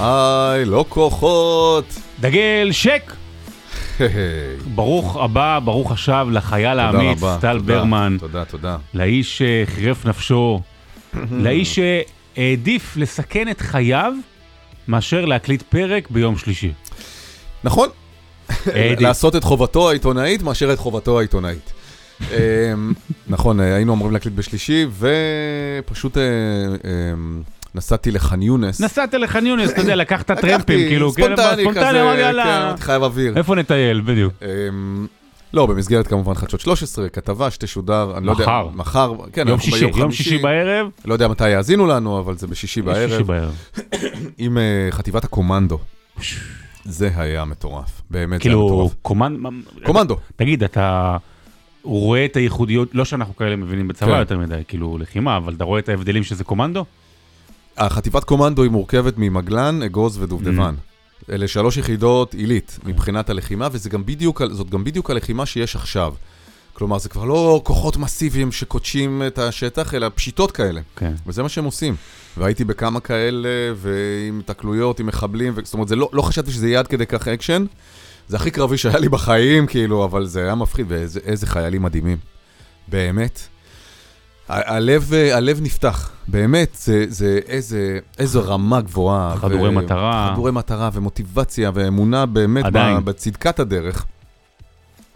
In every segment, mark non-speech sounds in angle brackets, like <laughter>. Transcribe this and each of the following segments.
היי, לא כוחות. דגל שק! ברוך הבא, ברוך השב לחייל האמיץ, טל ברמן, תודה, תודה. לאיש שחירף נפשו, <clears throat> לאיש שהעדיף לסכן את חייו מאשר להקליט פרק ביום שלישי. נכון. לעשות את חובתו העיתונאית מאשר את חובתו העיתונאית. אמ, נכון, אה, היינו אמורים להקליט בשלישי, ופשוט אה, אמ, נסעתי לח'אן יונס. נסעת לח'אן יונס, אתה יודע, לקחת טרמפים, כאילו, כן, ספונטני ספונטני, כזה, כן, יאללה, אמרתי, חייב אוויר. איפה נטייל, בדיוק. אמ, לא, במסגרת כמובן חדשות 13, כתבה שתשודר, אני לא יודע, מחר. מחר, כן, יום שישי, יום שישי בערב, לא יודע מתי יאזינו לנו, אבל זה בשישי בערב. <coughs> עם אה, חטיבת הקומנדו. זה היה מטורף, באמת זה היה כאילו, מטורף. קומנד... קומנדו. תגיד, אתה רואה את הייחודיות, לא שאנחנו כאלה מבינים בצבא כן. יותר מדי, כאילו לחימה, אבל אתה רואה את ההבדלים שזה קומנדו? החטיבת קומנדו היא מורכבת ממגלן, אגוז ודובדבן. Mm. אלה שלוש יחידות עילית מבחינת הלחימה, וזאת גם בדיוק, גם בדיוק הלחימה שיש עכשיו. כלומר, זה כבר לא כוחות מסיביים שכובשים את השטח, אלא פשיטות כאלה. כן. וזה מה שהם עושים. והייתי בכמה כאלה, ועם היתקלויות, עם מחבלים, ו... זאת אומרת, לא, לא חשבתי שזה יהיה עד כדי כך אקשן. זה הכי קרבי שהיה לי בחיים, כאילו, אבל זה היה מפחיד, ואיזה איזה חיילים מדהימים. באמת. הלב, אה, הלב נפתח, באמת, זה, זה איזה, איזו רמה גבוהה. חדורי מטרה. חדורי מטרה ומוטיבציה ואמונה באמת עדיין. בצדקת הדרך.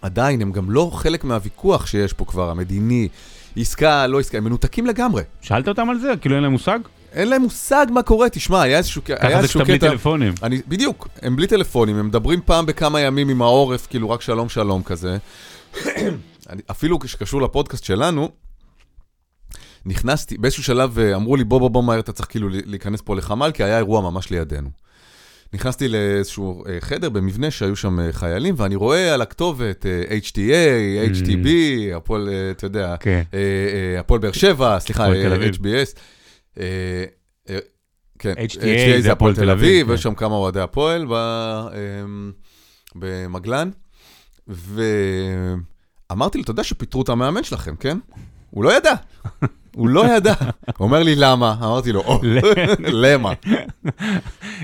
עדיין, הם גם לא חלק מהוויכוח שיש פה כבר, המדיני, עסקה, לא עסקה, הם מנותקים לגמרי. שאלת אותם על זה? כאילו אין להם מושג? אין להם מושג מה קורה, תשמע, היה איזשהו, היה ככה זה כשאתה בלי קטע... טלפונים. אני, בדיוק, הם בלי טלפונים, הם מדברים פעם בכמה ימים עם העורף, כאילו רק שלום שלום כזה. <clears throat> אפילו כשקשור לפודקאסט שלנו, נכנסתי, באיזשהו שלב אה, אמרו לי, בוא בוא בוא מהר, אתה צריך כאילו להיכנס פה לחמ"ל, כי היה אירוע ממש לידינו. נכנסתי לאיזשהו אה, חדר במבנה שהיו שם אה, חיילים, ואני רואה על הכתובת HTA, HTB, הפועל, אתה יודע, כן. הפועל באר שבע, סליחה. HBS. כן, HTA זה הפועל תל אביב, ויש. שם כמה אוהדי הפועל במגלן, ואמרתי לו, אתה יודע שפיטרו את המאמן שלכם, כן? הוא לא ידע, הוא לא ידע. הוא אומר לי, למה? אמרתי לו, למה?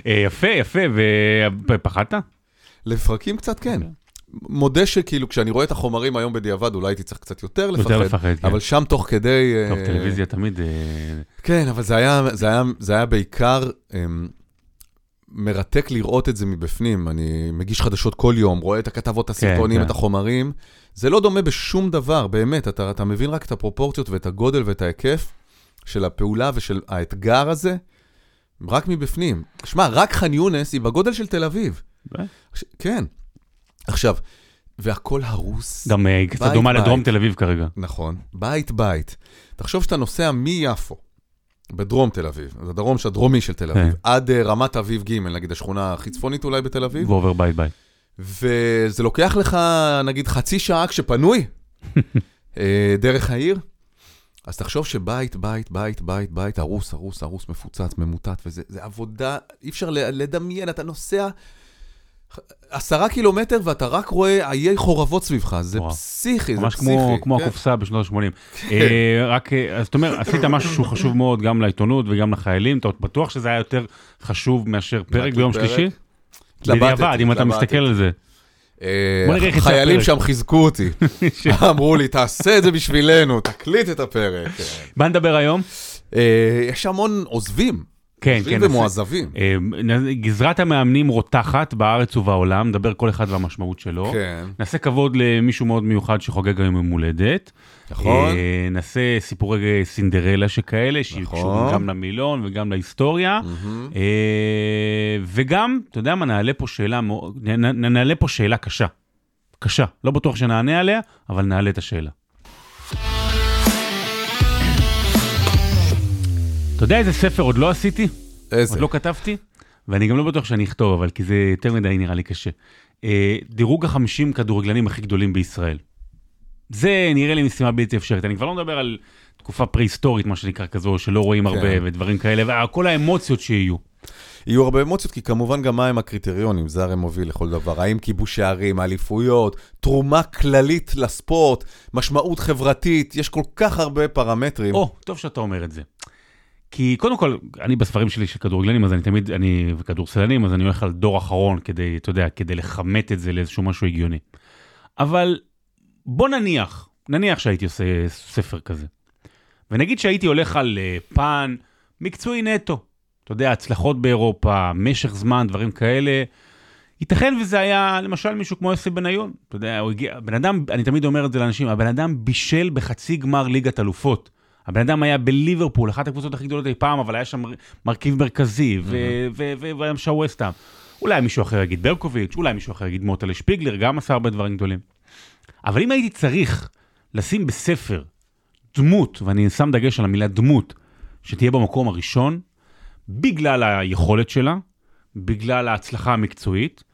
אה, יפה, יפה, ופחדת? לפרקים קצת כן. מודה שכאילו כשאני רואה את החומרים היום בדיעבד, אולי הייתי צריך קצת יותר יותר לפחד, לפחד, כן. אבל שם תוך כדי... טוב, אה, טלוויזיה תמיד... אה, כן, אבל זה היה, זה היה, זה היה בעיקר אמ, מרתק לראות את זה מבפנים. אני מגיש חדשות כל יום, רואה את הכתבות, הסרטונים, כן. את החומרים. זה לא דומה בשום דבר, באמת. אתה, אתה מבין רק את הפרופורציות ואת הגודל ואת ההיקף של הפעולה ושל האתגר הזה, רק מבפנים. שמע, רק ח'אן יונס היא בגודל של תל אביב. ש- כן. עכשיו, והכל הרוס. גם אה, קצת דומה בית. לדרום תל אביב כרגע. נכון, בית בית. תחשוב שאתה נוסע מיפו, בדרום תל אביב, זה הדרום הדרומי של תל אביב, כן. עד אה, רמת אביב ג', נגיד השכונה הכי צפונית אולי בתל אביב, ועובר בית בית. וזה לוקח לך נגיד חצי שעה כשפנוי, <laughs> אה, דרך העיר. אז תחשוב שבית, בית, בית, בית, בית, הרוס, הרוס, הרוס, מפוצץ, ממוטט, וזה זה עבודה, אי אפשר לדמיין, אתה נוסע עשרה קילומטר ואתה רק רואה עיי חורבות סביבך, זה וואו. פסיכי, זה ממש פסיכי. כמו, כמו כן. הקופסה בשנות ה-80. רק, אה, אז זאת אומרת, עשית משהו שהוא חשוב מאוד גם לעיתונות וגם לחיילים, אתה בטוח שזה היה יותר חשוב מאשר פרק ביום פרק? שלישי? בדיעבד, אם אתה. מסתכל על זה. אה, חיילים. שם חיזקו אותי. <laughs> <laughs> אמרו לי, תעשה את זה בשבילנו, תקליט את הפרק. מה נדבר היום? אה, יש המון עוזבים. כן, כן. ומועזבים. אה, גזרת המאמנים רותחת בארץ ובעולם, נדבר כל אחד והמשמעות שלו. כן, נעשה כבוד למישהו מאוד מיוחד שחוגג היום יום הולדת. נכון. אה, נעשה סיפורי סינדרלה שכאלה, שקשורים גם למילון וגם להיסטוריה. אה, וגם, אתה יודע מה, נעלה פה שאלה, נעלה פה שאלה קשה. קשה. לא בטוח שנענה עליה, אבל נעלה את השאלה. אתה יודע איזה ספר עוד לא עשיתי? איזה? עוד לא כתבתי? ואני גם לא בטוח שאני אכתוב, אבל כי זה יותר מדי נראה לי קשה. אה, דירוג החמישים כדורגלנים הכי גדולים בישראל. זה נראה לי משימה בלתי אפשרית. אני כבר לא מדבר על תקופה פרה-היסטורית, מה שנקרא כזו, שלא רואים הרבה כן. ודברים כאלה, וכל האמוציות שיהיו. יהיו הרבה אמוציות, כי כמובן גם מה הם הקריטריונים, זה הרי מוביל לכל דבר. האם כיבוש שערים, אליפויות, תרומה כללית לספורט, משמעות חברתית, יש כל כך הרבה פרמטרים. או, טוב שאתה אומר את זה. כי קודם כל, אני בספרים שלי של כדורגלנים, אז אני תמיד, אני, וכדורסלנים, אז אני הולך על דור אחרון כדי, אתה יודע, כדי לכמת את זה לאיזשהו משהו הגיוני. אבל בוא נניח, נניח שהייתי עושה ספר כזה. ונגיד שהייתי הולך על אה, פן מקצועי נטו. אתה יודע, הצלחות באירופה, משך זמן, דברים כאלה. ייתכן וזה היה למשל מישהו כמו יוסי בניון. אתה יודע, הוא הגיע, בן אדם, אני תמיד אומר את זה לאנשים, הבן אדם בישל בחצי גמר ליגת אלופות. הבן אדם היה בליברפול, אחת הקבוצות הכי גדולות אי פעם, אבל היה שם מרכיב מרכזי, והיה שם שווסטהאם. אולי מישהו אחר יגיד ברקוביץ', אולי מישהו אחר יגיד מוטלה שפיגלר, גם עשה הרבה דברים גדולים. אבל אם הייתי צריך לשים בספר דמות, ואני שם דגש על המילה דמות, שתהיה במקום הראשון, בגלל היכולת שלה, בגלל ההצלחה המקצועית,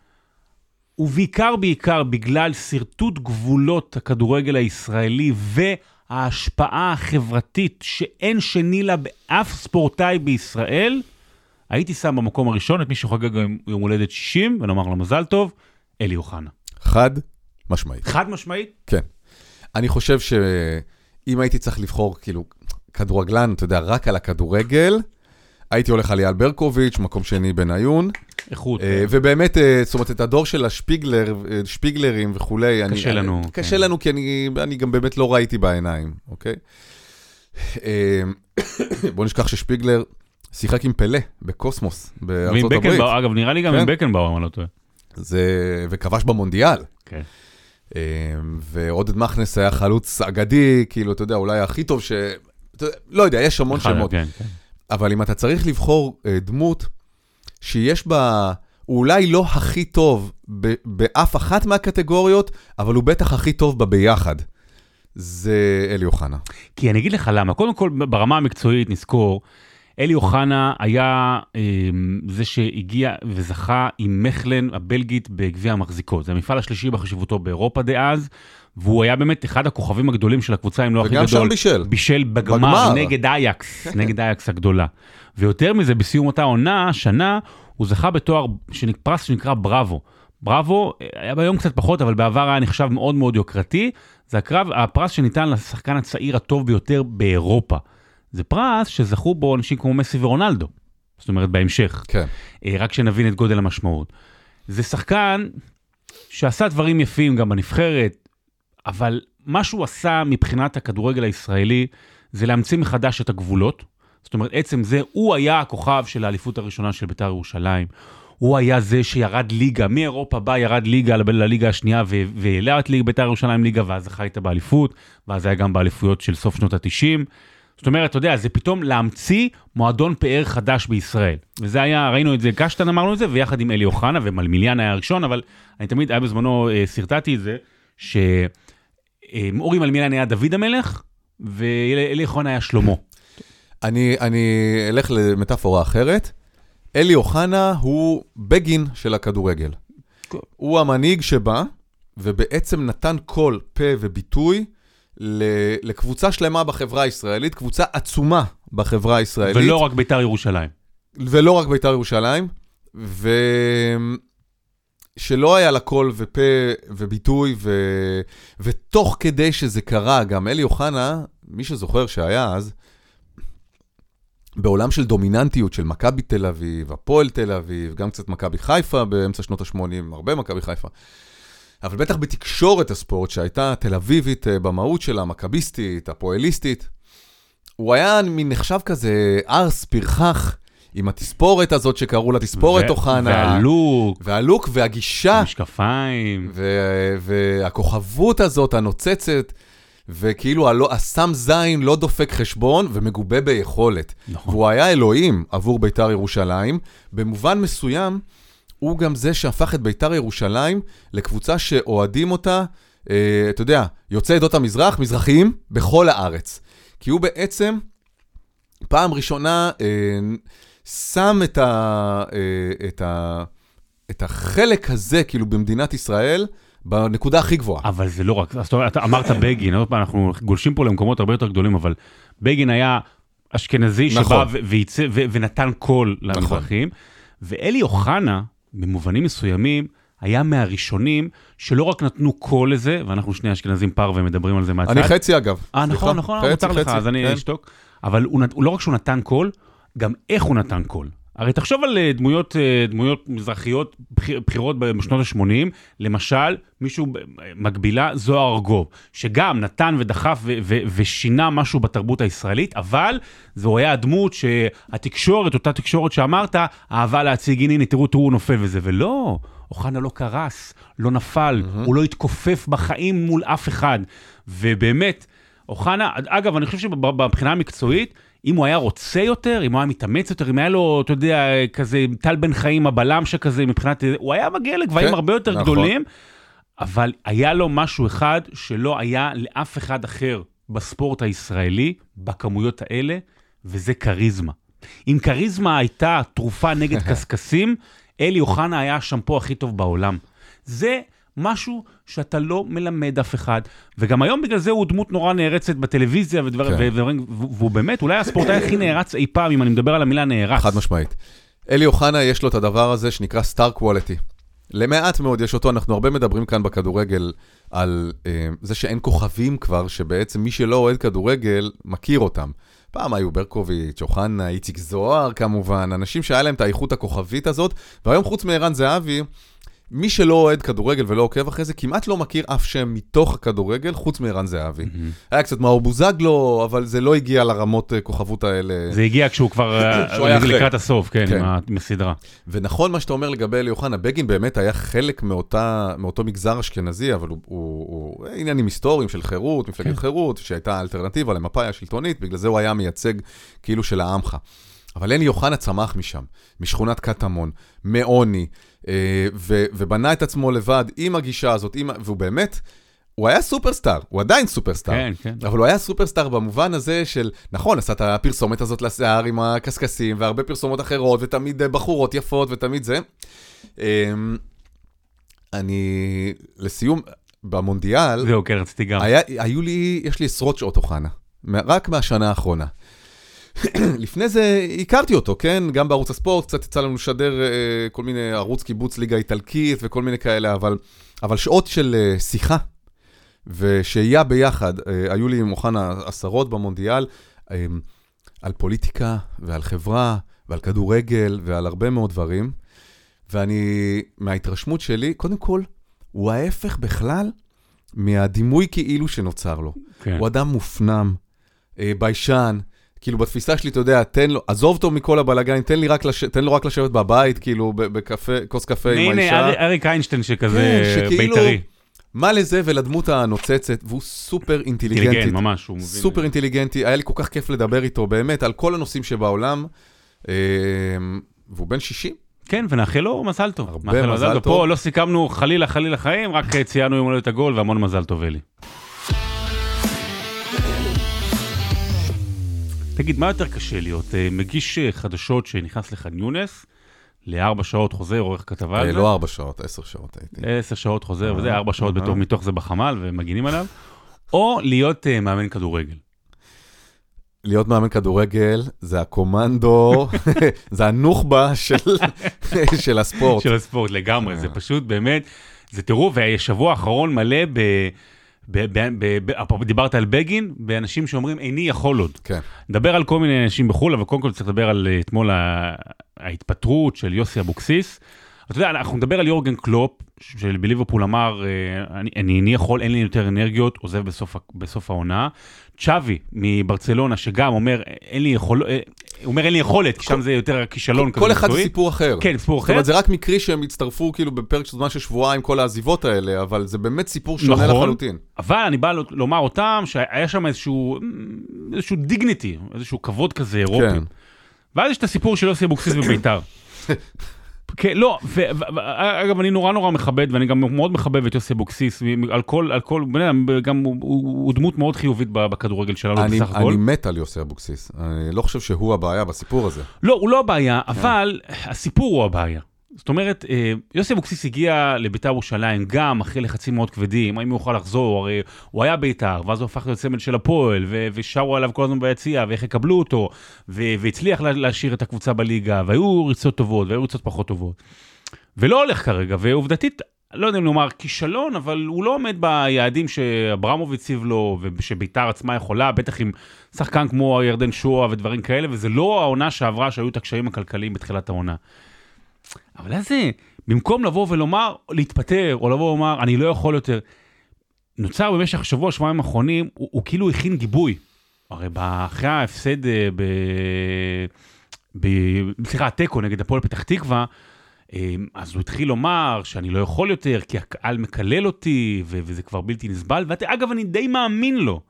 ובעיקר בעיקר בגלל שרטוט גבולות הכדורגל הישראלי וההשפעה החברתית שאין שני לה באף ספורטאי בישראל, הייתי שם במקום הראשון את מי שחוגג יום הולדת 60, ונאמר לו מזל טוב, אלי אוחנה. חד משמעית. חד משמעית? כן. אני חושב שאם הייתי צריך לבחור, כאילו, כדורגלן, אתה יודע, רק על הכדורגל, הייתי הולך על אייל ברקוביץ', מקום שני בניון. איכות. אה, כן. ובאמת, אה, זאת אומרת, את הדור של השפיגלר, אה, שפיגלרים וכולי, קשה אני- לנו, קשה כן. לנו, כי אני אני גם באמת לא ראיתי בעיניים, אוקיי? אה, <coughs> בוא נשכח ששפיגלר שיחק עם פלא בקוסמוס בארצות הברית. אגב, נראה לי גם כן. עם בקנבאואר, אם אני לא טועה. זה... וכבש במונדיאל. כן. אה, ועודד מכנס היה חלוץ אגדי, כאילו, אתה יודע, אולי הכי טוב ש... לא יודע, יש המון שמות. כן, כן. אבל אם אתה צריך לבחור אה, דמות שיש בה, הוא אולי לא הכי טוב ב- באף אחת מהקטגוריות, אבל הוא בטח הכי טוב בה ביחד. זה אלי אוחנה. כי אני אגיד לך למה, קודם כל ברמה המקצועית נזכור, אלי אוחנה היה אה, זה שהגיע וזכה עם מכלן הבלגית בגביע המחזיקות. זה המפעל השלישי בחשיבותו באירופה דאז, והוא היה באמת אחד הכוכבים הגדולים של הקבוצה, אם לא הכי וגם גדול. שם בישל. בישל בגמר, בגמר. נגד אייקס, נגד אייקס הגדולה. ויותר מזה, בסיום אותה עונה, שנה, הוא זכה בתואר, פרס שנקרא בראבו. בראבו, אה, היה ביום קצת פחות, אבל בעבר היה נחשב מאוד מאוד יוקרתי. זה הקרב, הפרס שניתן לשחקן הצעיר הטוב ביותר באירופה. זה פרס שזכו בו אנשים כמו מסי ורונלדו. זאת אומרת, בהמשך. כן. אה, רק שנבין את גודל המשמעות. זה שחקן שעשה דברים יפים גם בנבחרת, אבל מה שהוא עשה מבחינת הכדורגל הישראלי זה להמציא מחדש את הגבולות. זאת אומרת, עצם זה, הוא היה הכוכב של האליפות הראשונה של בית"ר ירושלים. הוא היה זה שירד ליגה, מאירופה בא, ירד ליגה לליגה השנייה והעלה את ליגה בית"ר ירושלים ליגה, ואז זכה איתה באליפות, ואז היה גם באליפויות של סוף שנות ה-90. זאת אומרת, אתה יודע, זה פתאום להמציא מועדון פאר חדש בישראל. וזה היה, ראינו את זה, קשטן אמרנו את זה, ויחד עם אלי אוחנה, ומלמיליאן היה הראשון, אבל אני תמיד, היה בזמנו, אה, סרטטתי את זה, שאורי מלמיליאן היה דוד המלך, ואלי אוחנה היה שלמה. אני, אני אלך למטאפורה אחרת. אלי אוחנה הוא בגין של הכדורגל. הוא המנהיג שבא, ובעצם נתן קול, פה וביטוי לקבוצה שלמה בחברה הישראלית, קבוצה עצומה בחברה הישראלית. ולא רק בית"ר ירושלים. ולא רק בית"ר ירושלים, ושלא היה לה קול ופה וביטוי, ו... ותוך כדי שזה קרה, גם אלי אוחנה, מי שזוכר שהיה אז, בעולם של דומיננטיות של מכבי תל אביב, הפועל תל אביב, גם קצת מכבי חיפה באמצע שנות ה-80, הרבה מכבי חיפה. אבל בטח בתקשורת הספורט שהייתה תל אביבית אה, במהות שלה, מכביסטית, הפועליסטית, הוא היה מין נחשב כזה ארס, פרחח, עם התספורת הזאת שקראו לה תספורת אוחנה. והלוק, והלוק והגישה, משקפיים. ו- והכוכבות הזאת הנוצצת, וכאילו הלא, הסם זין לא דופק חשבון ומגובה ביכולת. נכון. והוא היה אלוהים עבור בית"ר ירושלים. במובן מסוים, הוא גם זה שהפך את בית"ר ירושלים לקבוצה שאוהדים אותה, אה, אתה יודע, יוצאי עדות המזרח, מזרחיים, בכל הארץ. כי הוא בעצם, פעם ראשונה, אה, שם את, ה, אה, את, ה, את החלק הזה, כאילו, במדינת ישראל, בנקודה הכי גבוהה. אבל זה לא רק, אז אתה, אתה אמרת בגין, עוד פעם, אנחנו גולשים פה למקומות הרבה יותר גדולים, אבל בגין היה אשכנזי נכון. שבא ו- וייצא, ו- ונתן קול למזרחים, ואלי אוחנה, במובנים מסוימים, היה מהראשונים שלא רק נתנו קול לזה, ואנחנו שני אשכנזים פה ומדברים על זה מהצד. אני חצי אגב. אה. נכון, נכון, חצי, מותר לך, חצי, אז אני כן. אשתוק. אבל הוא לא רק שהוא נתן קול, גם איך הוא נתן קול. הרי תחשוב על אה, דמויות, אה, דמויות מזרחיות בחיר- בחירות בשנות ה-80, למשל, מישהו ב- מקבילה, זוהר ארגוב, שגם נתן ודחף ו- ו- ושינה משהו בתרבות הישראלית, אבל זו היה הדמות שהתקשורת, אותה תקשורת שאמרת, אהבה להציג, הנה, הנה, תראו, תראו, הוא נופל וזה, ולא, אוחנה לא קרס, לא נפל, mm-hmm. הוא לא התכופף בחיים מול אף אחד. ובאמת, אוחנה, אגב, אני חושב שבבחינה המקצועית, אם הוא היה רוצה יותר, אם הוא היה מתאמץ יותר, אם היה לו, אתה יודע, כזה טל בן חיים, הבלם שכזה, מבחינת, הוא היה מגיע לגבהים כן, הרבה יותר נכון. גדולים, אבל היה לו משהו אחד שלא היה לאף אחד אחר בספורט הישראלי, בכמויות האלה, וזה כריזמה. אם כריזמה הייתה תרופה נגד <laughs> קשקשים, אלי אוחנה היה השמפו הכי טוב בעולם. זה משהו שאתה לא מלמד אף אחד, וגם היום בגלל זה הוא דמות נורא נערצת בטלוויזיה ודברים, כן. ודברים, והוא באמת אולי הספורטאי הכי נערץ אי פעם, אם אני מדבר על המילה נערץ. חד משמעית. אלי אוחנה יש לו את הדבר הזה שנקרא סטאר קוואליטי. למעט מאוד יש אותו, אנחנו הרבה מדברים כאן בכדורגל על אה, זה שאין כוכבים כבר, שבעצם מי שלא אוהד כדורגל מכיר אותם. פעם היו ברקוביץ', אוחנה, איציק זוהר כמובן, אנשים שהיה להם את האיכות הכוכבית הזאת, והיום חוץ מערן זהבי, מי שלא אוהד כדורגל ולא עוקב אחרי זה, כמעט לא מכיר אף שם מתוך הכדורגל חוץ מערן זהבי. היה קצת מאור בוזגלו, אבל זה לא הגיע לרמות אה, כוכבות האלה. זה הגיע כשהוא כבר אה, <clears throat> שהוא היה אחרי. לקראת הסוף, כן, כן. עם הסדרה. ונכון מה שאתה אומר לגבי אלי אוחנה, בגין באמת היה חלק מאותה, מאותו מגזר אשכנזי, אבל הוא, הוא, הוא עניינים היסטוריים של חירות, מפלגת כן. חירות, שהייתה אלטרנטיבה למפאי השלטונית, בגלל זה הוא היה מייצג כאילו של העמך. אבל אלי אוחנה צמח משם, משכונת קטמון, מעוני, אה, ובנה את עצמו לבד עם הגישה הזאת, עם, והוא באמת, הוא היה סופרסטאר, הוא עדיין סופרסטאר. כן, כן. אבל הוא היה סופרסטאר במובן הזה של, נכון, עשה את הפרסומת הזאת לשיער עם הקשקשים, והרבה פרסומות אחרות, ותמיד אה, בחורות יפות, ותמיד זה. אמ, אני, לסיום, במונדיאל, זהו, כן, רציתי גם. היה, היו לי, יש לי עשרות שעות אוחנה, רק מהשנה האחרונה. לפני זה הכרתי אותו, כן? גם בערוץ הספורט, קצת יצא לנו לשדר אה, כל מיני ערוץ קיבוץ ליגה איטלקית וכל מיני כאלה, אבל, אבל שעות של אה, שיחה ושהייה ביחד, אה, היו לי עם אוחנה עשרות במונדיאל, אה, על פוליטיקה ועל חברה ועל כדורגל ועל הרבה מאוד דברים. ואני, מההתרשמות שלי, קודם כל, הוא ההפך בכלל מהדימוי כאילו שנוצר לו. כן. הוא אדם מופנם, ביישן, כאילו בתפיסה שלי, אתה יודע, תן לו, עזוב אותו מכל הבלאגן, תן, לש... תן לו רק לשבת בבית, כאילו, בקפה, כוס קפה עם הנה, האישה. ארי- אריק איינשטיין שכזה כן, שכאילו- בית"רי. מה לזה ולדמות הנוצצת, והוא סופר אינטליגנטי. אינטליגנט, ממש, הוא מבין. סופר אינטליגנטי, היה לי כל כך כיף לדבר איתו, באמת, על כל הנושאים שבעולם. אה, והוא בן 60. כן, ונאחל לו מזל טוב. הרבה לו מזל טוב. פה לא סיכמנו חלילה חלילה חיים, רק ציינו יום הולדת הגול והמון מזל טוב, אלי. תגיד, מה יותר קשה להיות? אה, מגיש אה, חדשות שנכנס לח'אן לארבע שעות חוזר, עורך כתבה על אה, זה. לא ארבע שעות, עשר שעות הייתי. עשר שעות חוזר וזה, ארבע שעות. בתוך, מתוך זה בחמ"ל ומגינים עליו, או להיות מאמן כדורגל. להיות מאמן כדורגל זה הקומנדו, <laughs> זה הנוח'בה של, <laughs> של הספורט. של הספורט לגמרי. זה פשוט באמת, זה טירוף, והשבוע האחרון מלא ב... ב- ב- ב- ב- אפרופו דיברת על בגין, באנשים שאומרים איני יכול עוד. כן. נדבר על כל מיני אנשים בחו"ל, אבל קודם כל צריך לדבר על אה, אתמול ההתפטרות של יוסי אבוקסיס. אתה יודע, אנחנו נדבר על יורגן קלופ, של בליברפול אמר, אה, אני אני איני יכול, אין לי יותר אנרגיות, עוזב בסוף, בסוף העונה. צ'אבי מברצלונה, שגם אומר, אין לי יכול, אה, הוא אומר אין לי יכולת, כי שם זה יותר כישלון כזה כל אחד זה. סיפור אחר. כן, סיפור זאת אחר. אומרת, זה רק מקרי שהם הצטרפו כאילו בפרק של זמן של שבועיים, כל העזיבות האלה, אבל זה באמת סיפור שונה נכון. לחלוטין. אבל אני בא לומר אותם שהיה שם איזשהו, איזשהו דיגניטי, איזשהו כבוד כזה אירופי. כן. ואז יש את הסיפור של יוסי אבוקסיס בביתר. <laughs> כן, לא, ואגב, אני נורא נורא מכבד, ואני גם מאוד מחבב את יוסי אבוקסיס, על כל, על כל, אדם, גם הוא, דמות מאוד חיובית בכדורגל שלנו בסך הכל. אני מת על יוסי אבוקסיס, אני לא חושב שהוא הבעיה בסיפור הזה. לא, הוא לא הבעיה, אבל הסיפור הוא הבעיה. זאת אומרת, אה, יוסי אבוקסיס הגיע לביתר ירושלים גם אחרי לחצים מאוד כבדים, האם הוא יוכל לחזור, הרי הוא היה ביתר, ואז הוא הפך להיות סמל של הפועל, ו- ושרו עליו כל הזמן ביציע, ואיך יקבלו אותו, ו- והצליח לה- להשאיר את הקבוצה בליגה, והיו ריצות טובות, והיו ריצות פחות טובות. ולא הולך כרגע, ועובדתית, לא יודע אם לומר כישלון, אבל הוא לא עומד ביעדים שאברמוב הציב לו, ושביתר עצמה יכולה, בטח עם שחקן כמו ירדן שואה ודברים כאלה, וזה לא העונה שעברה שהיו את הקשיים הכלכליים בתחילת העונה. אבל אז זה, במקום לבוא ולומר, להתפטר, או לבוא ולומר, אני לא יכול יותר, נוצר במשך שבוע, שבועיים האחרונים, הוא, הוא כאילו הכין גיבוי. הרי אחרי ההפסד אה. ב... סליחה, התיקו נגד הפועל פתח תקווה, אה, אז הוא התחיל לומר שאני לא יכול יותר, כי הקהל מקלל אותי, ו- וזה כבר בלתי נסבל, ואגב, אני די מאמין לו.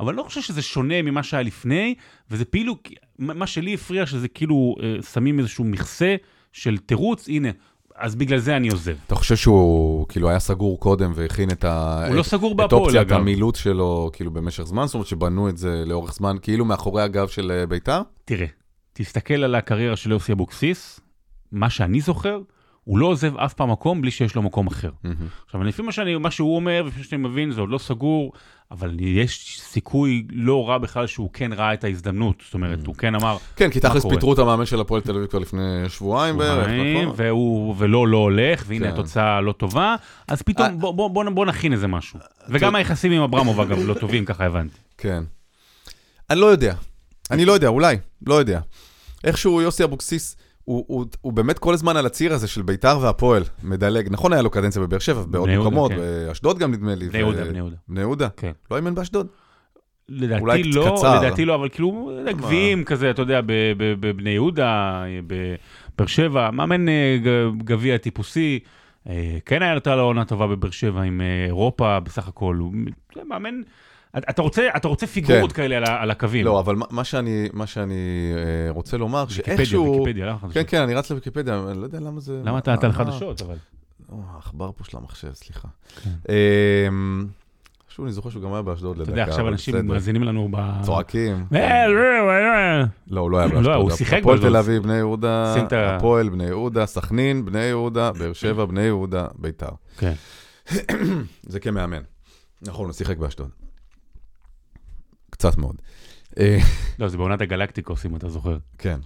אבל אני לא חושב שזה שונה ממה שהיה לפני, וזה כאילו, מה שלי הפריע, שזה כאילו אה, שמים איזשהו מכסה של תירוץ, הנה, אז בגלל זה אני עוזב. אתה חושב שהוא כאילו היה סגור קודם והכין את, ה... הוא את, לא סגור את בהפועל, אופציית אגב. המילוט שלו כאילו במשך זמן? זאת אומרת שבנו את זה לאורך זמן כאילו מאחורי הגב של אה, ביתר? תראה, תסתכל על הקריירה של יוסי אבוקסיס, מה שאני זוכר, הוא לא עוזב אף פעם מקום בלי שיש לו מקום אחר. מהמם. עכשיו, לפי מה, שאני, מה שהוא אומר, ולפי מה שאני מבין, זה עוד לא סגור, אבל יש סיכוי לא רע בכלל שהוא כן ראה את ההזדמנות. זאת אומרת, הוא כן אמר, כן, כי תכלס? פיטרו את המאמן של הפועל תל אביב כבר לפני שבועיים בערך, נכון? והוא, ולא, לא הולך, והנה כן. התוצאה לא טובה, אז פתאום בוא נכין איזה משהו. וגם היחסים עם אברמוב, אגב, לא טובים, ככה הבנתי. כן. אני לא יודע. אני לא יודע, אולי, לא יודע. איכשהו יוסי אבוקסיס, הוא, הוא, הוא באמת כל הזמן על הציר הזה של ביתר והפועל, מדלג. נכון, היה לו קדנציה בבאר שבע, בעוד מקומות, כן. באשדוד גם נדמה לי. בני יהודה, בני יהודה. בני יהודה? כן. לא אימן באשדוד? לדעתי אולי לא, קצר. לדעתי לא, אבל כאילו, גביעים כזה, אתה יודע, בבני יהודה, בבאר שבע, מאמן אה, גביע טיפוסי. אה, כן הייתה לו עונה טובה בבאר שבע עם אה, אירופה בסך הכל. הוא מאמן, אתה רוצה, אתה רוצה פיגורות כאלה על, על הקווים. לא, אבל מה- מה שאני, מה שאני אה, רוצה לומר, ויקיפדיה, שאיכשהו... ויקיפדיה, למה כן, חדשות? כן, אני רץ לוויקיפדיה, אני לא יודע למה זה... למה אתה אתה על מה- חדשות, אבל? או, העכבר פה של המחשב, סליחה. כן. אמ, שוב, אני זוכר שהוא גם היה באשדוד אתה לדקה, יודע, עכשיו אנשים. מאזינים לנו ב... צועקים. אה, אה, אה, אה. לא, הוא לא היה לא, באשדוד. הוא שיחק הפועל באשדוד. תל אביב, בני יהודה, הפועל, בני יהודה, סכנין, בני יהודה, באר שבע, בני יהודה, ביתר. כן. <clears throat> זה כמאמן. נכון, הוא שיחק באשדוד. קצת מאוד. אה, לא, זה בעונת הגלקטיקוס, אם אתה זוכר. כן.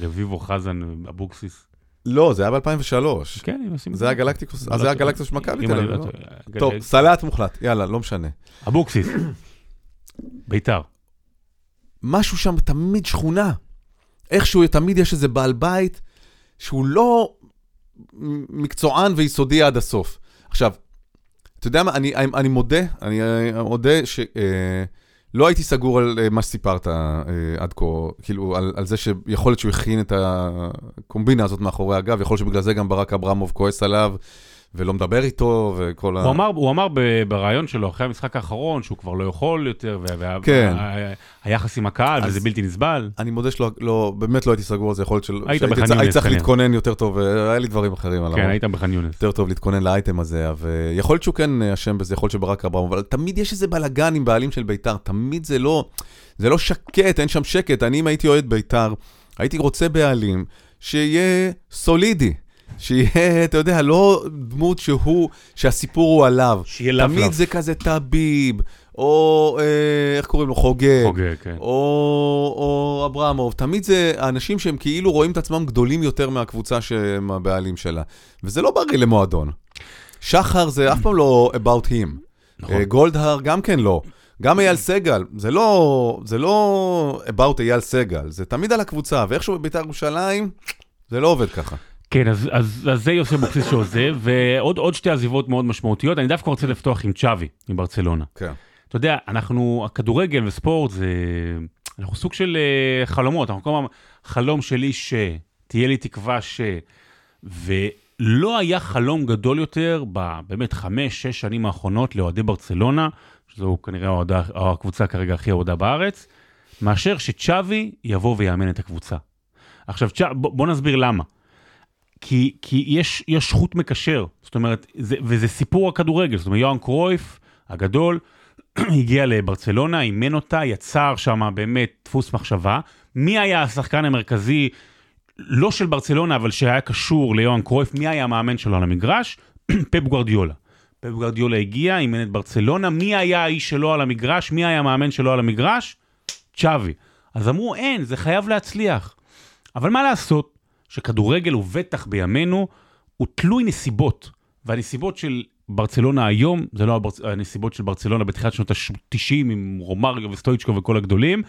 רביבו, חזן, אבוקסיס. לא, זה היה ב-2003. כן, הם עושים... זה היה גלקטיקוס, אז זה לא היה. גלקטיקוס של מכבי אם תל אני אביב. לא לא? טועה. טוב, סלט מוחלט, יאללה, לא משנה. אבוקסיס, ביתר. משהו שם תמיד שכונה. איכשהו תמיד יש איזה בעל בית שהוא לא מקצוען ויסודי עד הסוף. עכשיו, אתה יודע מה, אני, אני מודה, אני אה, מודה שלא הייתי סגור על אה, מה שסיפרת אה, עד כה, כאילו, על, על זה שיכול להיות שהוא הכין את הקומבינה הזאת מאחורי הגב, יכול להיות שבגלל זה גם ברק אברמוב כועס עליו ולא מדבר איתו וכל ה... הוא אמר, הוא אמר בריאיון שלו אחרי המשחק האחרון שהוא כבר לא יכול יותר, כן. והיחס עם הקהל, וזה בלתי נסבל. אני מודה שלא, לא, באמת לא הייתי סגור על זה, יכול להיות של... היית שהייתי בח'אן צ- הייתי יונס צריך כנראה. להתכונן יותר טוב, אה, היה לי דברים אחרים על כן. היית בח'אן יונס. יותר טוב להתכונן לאייטם הזה, ויכול להיות שהוא כן אשם בזה, יכול להיות שברק אברהם, אבל תמיד יש איזה בלאגן עם בעלים של בית"ר, תמיד זה לא, זה לא שקט, אין שם שקט. אני, אם הייתי אוהד בית"ר, הייתי רוצה בעלים שיהיה סולידי. שיהיה, אתה יודע, לא דמות שהוא, שהסיפור הוא עליו. שיהיה לאו תמיד זה כזה טביב, או אה, איך קוראים לו? חוגג. חוגג, כן. או, או אברמוב, תמיד זה האנשים שהם כאילו רואים את עצמם גדולים יותר מהקבוצה שהם הבעלים שלה. וזה לא בריא למועדון. שחר זה אף פעם לא about him. נכון. אה, גולדהר גם כן לא. גם אייל סגל, זה לא, זה לא about אייל סגל, זה תמיד על הקבוצה, ואיכשהו בבית"ר ירושלים, זה לא עובד ככה. כן, אז, אז, אז זה יוסי אבוקסיס שעוזב, ועוד עוד שתי עזיבות מאוד משמעותיות. אני דווקא רוצה לפתוח עם צ'אבי, עם ברצלונה. כן. אתה יודע, אנחנו, הכדורגל וספורט זה, אנחנו סוג של אה, חלומות, אנחנו כל הזמן, חלום שלי ש, תהיה לי תקווה ש, ולא היה חלום גדול יותר באמת חמש, שש שנים האחרונות לאוהדי ברצלונה, שזו כנראה האוהדה, הקבוצה כרגע הכי אוהדה בארץ, מאשר שצ'אבי יבוא ויאמן את הקבוצה. עכשיו, בוא, בוא נסביר למה. כי, כי יש, יש חוט מקשר, זאת אומרת, זה, וזה סיפור הכדורגל, זאת אומרת, יוהאן קרויף הגדול, <clears throat> הגיע לברצלונה, אימן אותה, יצר שם באמת דפוס מחשבה. מי היה השחקן המרכזי, לא של ברצלונה, אבל שהיה קשור ליוהאן קרויף, מי היה המאמן שלו על המגרש? <clears throat> פפ גוורדיולה. פפ גוורדיולה הגיע, אימן את ברצלונה, מי היה האיש שלו על המגרש? מי היה המאמן שלו על המגרש? צ'אבי. אז אמרו, אין, זה חייב להצליח. אבל מה לעשות, שכדורגל, ובטח בימינו, הוא תלוי נסיבות. והנסיבות של ברצלונה היום, זה לא הברצ... הנסיבות של ברצלונה בתחילת שנות ה-90 עם רומריו וסטויצ'קו וכל הגדולים,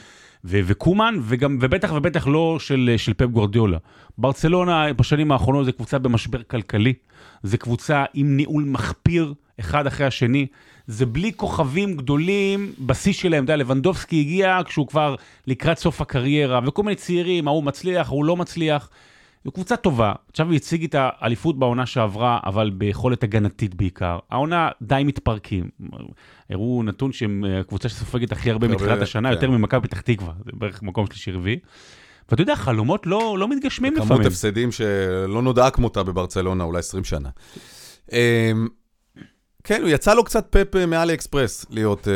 ו- וקומן, וגם, ובטח ובטח לא של, של פפ גורדיולה. ברצלונה בשנים האחרונות זה קבוצה במשבר כלכלי, זה קבוצה עם ניהול מחפיר אחד אחרי השני, זה בלי כוכבים גדולים בשיא שלהם, אתה יודע, לבנדובסקי הגיע כשהוא כבר לקראת סוף הקריירה, וכל מיני צעירים, ההוא מצליח, ההוא לא מצליח. זו קבוצה טובה, עכשיו היא הציג את האליפות בעונה שעברה, אבל ביכולת הגנתית בעיקר. העונה די מתפרקים. הראו נתון שהם אה, הקבוצה שסופגת הכי הרבה מתחילת השנה, כן. יותר ממכבי פתח תקווה, זה בערך מקום שלישי רביעי. ואתה יודע, חלומות לא, לא מתגשמים כמות לפעמים. הפסדים שלא נודעה כמותה בברצלונה, אולי 20 שנה. אמ, כן, הוא יצא לו קצת פאפ אה, מאלי אקספרס להיות אה,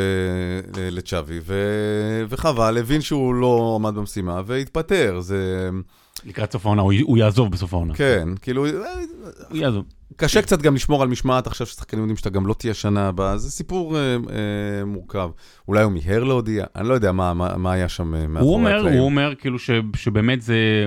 אה, לצ'אבי, ו- וחבל, הבין שהוא לא עמד במשימה והתפטר. זה... לקראת סוף העונה, הוא, יעזוב בסוף העונה. כן, כאילו, אה, הוא יעזוב. קשה קצת גם לשמור על משמעת עכשיו ששחקנים יודעים שאתה גם לא תהיה שנה הבאה, זה סיפור אה, אה, מורכב. אולי הוא מיהר להודיע, אני לא יודע מה, מה, מה היה שם הוא אומר, הקלעים. הוא אומר כאילו ש, שבאמת זה,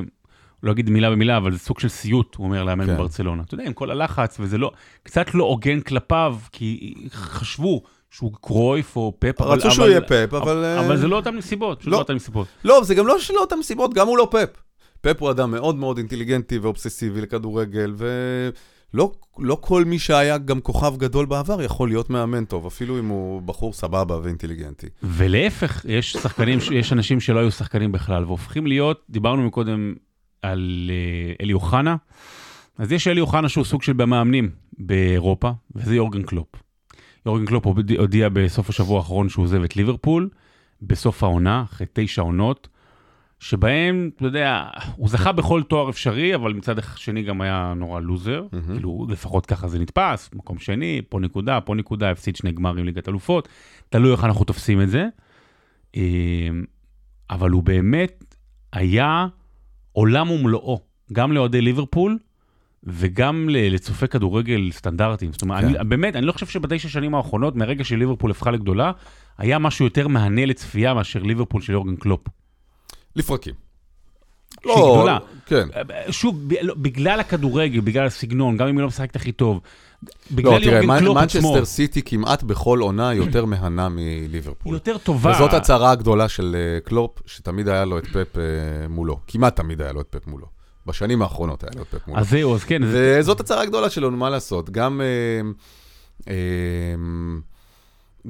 לא אגיד מילה במילה, אבל זה סוג של סיוט, הוא אומר, לאמן כן. בברצלונה. אתה יודע, עם כל הלחץ, וזה לא, קצת לא הוגן כלפיו, כי חשבו שהוא קרויף או אבל... רצו שהוא אבל- יהיה פאפ, אבל... אבל זה לא אותן נסיבות, פשוט לא. לא אותן נסיבות. לא, זה גם לא שלא אותם סיבות, גם הוא לא פאפ. פפ הוא אדם מאוד מאוד אינטליגנטי ואובססיבי לכדורגל, ולא לא כל מי שהיה גם כוכב גדול בעבר יכול להיות מאמן טוב, אפילו אם הוא בחור סבבה ואינטליגנטי. ולהפך, יש שחקנים, יש אנשים שלא היו שחקנים בכלל, והופכים להיות, דיברנו מקודם על אה, אלי אוחנה, אז יש אלי אוחנה שהוא סוג של במאמנים באירופה, וזה יורגן קלופ. יורגן קלופ הודיע בסוף השבוע האחרון שהוא עוזב את ליברפול, בסוף העונה, אחרי תשע עונות, שבהם, אתה יודע, הוא זכה בכל תואר אפשרי, אבל מצד שני גם היה נורא לוזר, מהמם. כאילו, לפחות ככה זה נתפס, מקום שני, פה נקודה, פה נקודה, הפסיד שני גמרים ליגת אלופות, תלוי איך אנחנו תופסים את זה. אה, אבל הוא באמת היה עולם ומלואו, גם לאוהדי ליברפול וגם לצופי כדורגל סטנדרטיים. זאת אומרת, כן. אני, באמת, אני לא חושב שבתשע שנים האחרונות, מרגע שליברפול הפכה לגדולה, היה משהו יותר מהנה לצפייה מאשר ליברפול של יורגן קלופ. לפרקים. שהיא גדולה. כן. שוב, לא, בגלל הכדורגל, בגלל הסגנון, גם אם היא לא משחקת הכי טוב, לא, בגלל תראה, יורגן קלופ עצמו, מנצ'סטר סיטי כמעט בכל עונה יותר מהנה מליברפול. יותר טובה. וזאת הצהרה הגדולה של אה, קלופ, שתמיד היה לו את פפ אה, מולו. כמעט תמיד היה לו את פפ מולו. בשנים האחרונות היה לו את פפ מולו. אז זהו, אז כן, וזאת הצהרה הגדולה שלנו, מה לעשות? גם...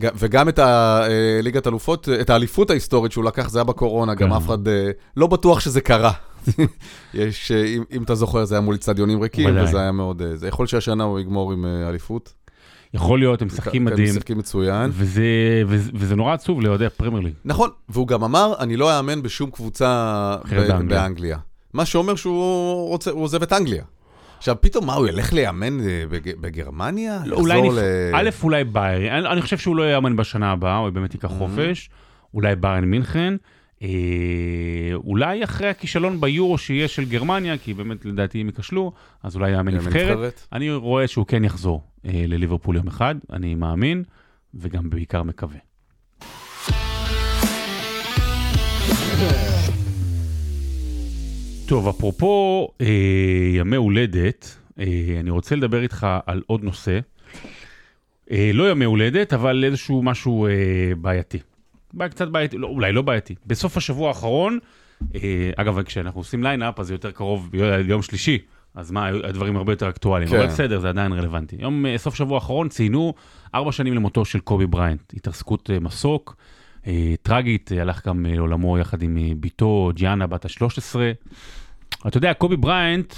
אה, אה, וגם את הליגת אלופות, את האליפות ההיסטורית שהוא לקח, זה היה בקורונה, גם כן. אף אחד אה, לא בטוח שזה קרה. <laughs> יש, אה, אם, אם אתה זוכר, זה היה מול אצטדיונים ריקים. וזה היה מאוד... אה, זה יכול שהשנה הוא יגמור עם אה, אליפות. יכול להיות, הם משחקים מדהים, משחקים מצוין. וזה, וזה, וזה נורא עצוב לאוהדי הפרמייר ליג. נכון, והוא גם אמר, אני לא אאמן בשום קבוצה ב- באנגליה. באנגליה. מה שאומר שהוא רוצה, עוזב את אנגליה. עכשיו, פתאום מה, הוא ילך לאמן אה, בג- בגרמניה? לא, אולי, נפ... ל- א', אולי ביירן, אני, אני חושב שהוא לא יאמן בשנה הבאה, הוא באמת ייקח Mhm. חופש, אולי ביירן מינכן, אה, אולי אחרי הכישלון ביורו שיהיה של גרמניה, כי באמת לדעתי הם ייכשלו, אז אולי יאמן נבחרת. נבחרת. אני רואה שהוא כן יחזור אה, לליברפול יום אחד, אני מאמין, וגם בעיקר מקווה. טוב, אפרופו אה, ימי הולדת, אה, אני רוצה לדבר איתך על עוד נושא. אה, לא ימי הולדת, אבל איזשהו משהו אה, בעייתי. בעיה קצת בעייתי, לא, אולי לא בעייתי. בסוף השבוע האחרון, אה, אגב, כשאנחנו עושים lineup, אז זה יותר קרוב ליום שלישי, אז מה, הדברים הרבה יותר אקטואליים, כן. אבל בסדר, זה עדיין רלוונטי. יום, אה, סוף שבוע האחרון ציינו ארבע שנים למותו של קובי בריינט, התרסקות אה, מסוק, אה, טרגית, אה, הלך גם אה, לעולמו יחד עם אה, בתו ג'יאנה בת ה-13. אתה יודע, קובי בריינט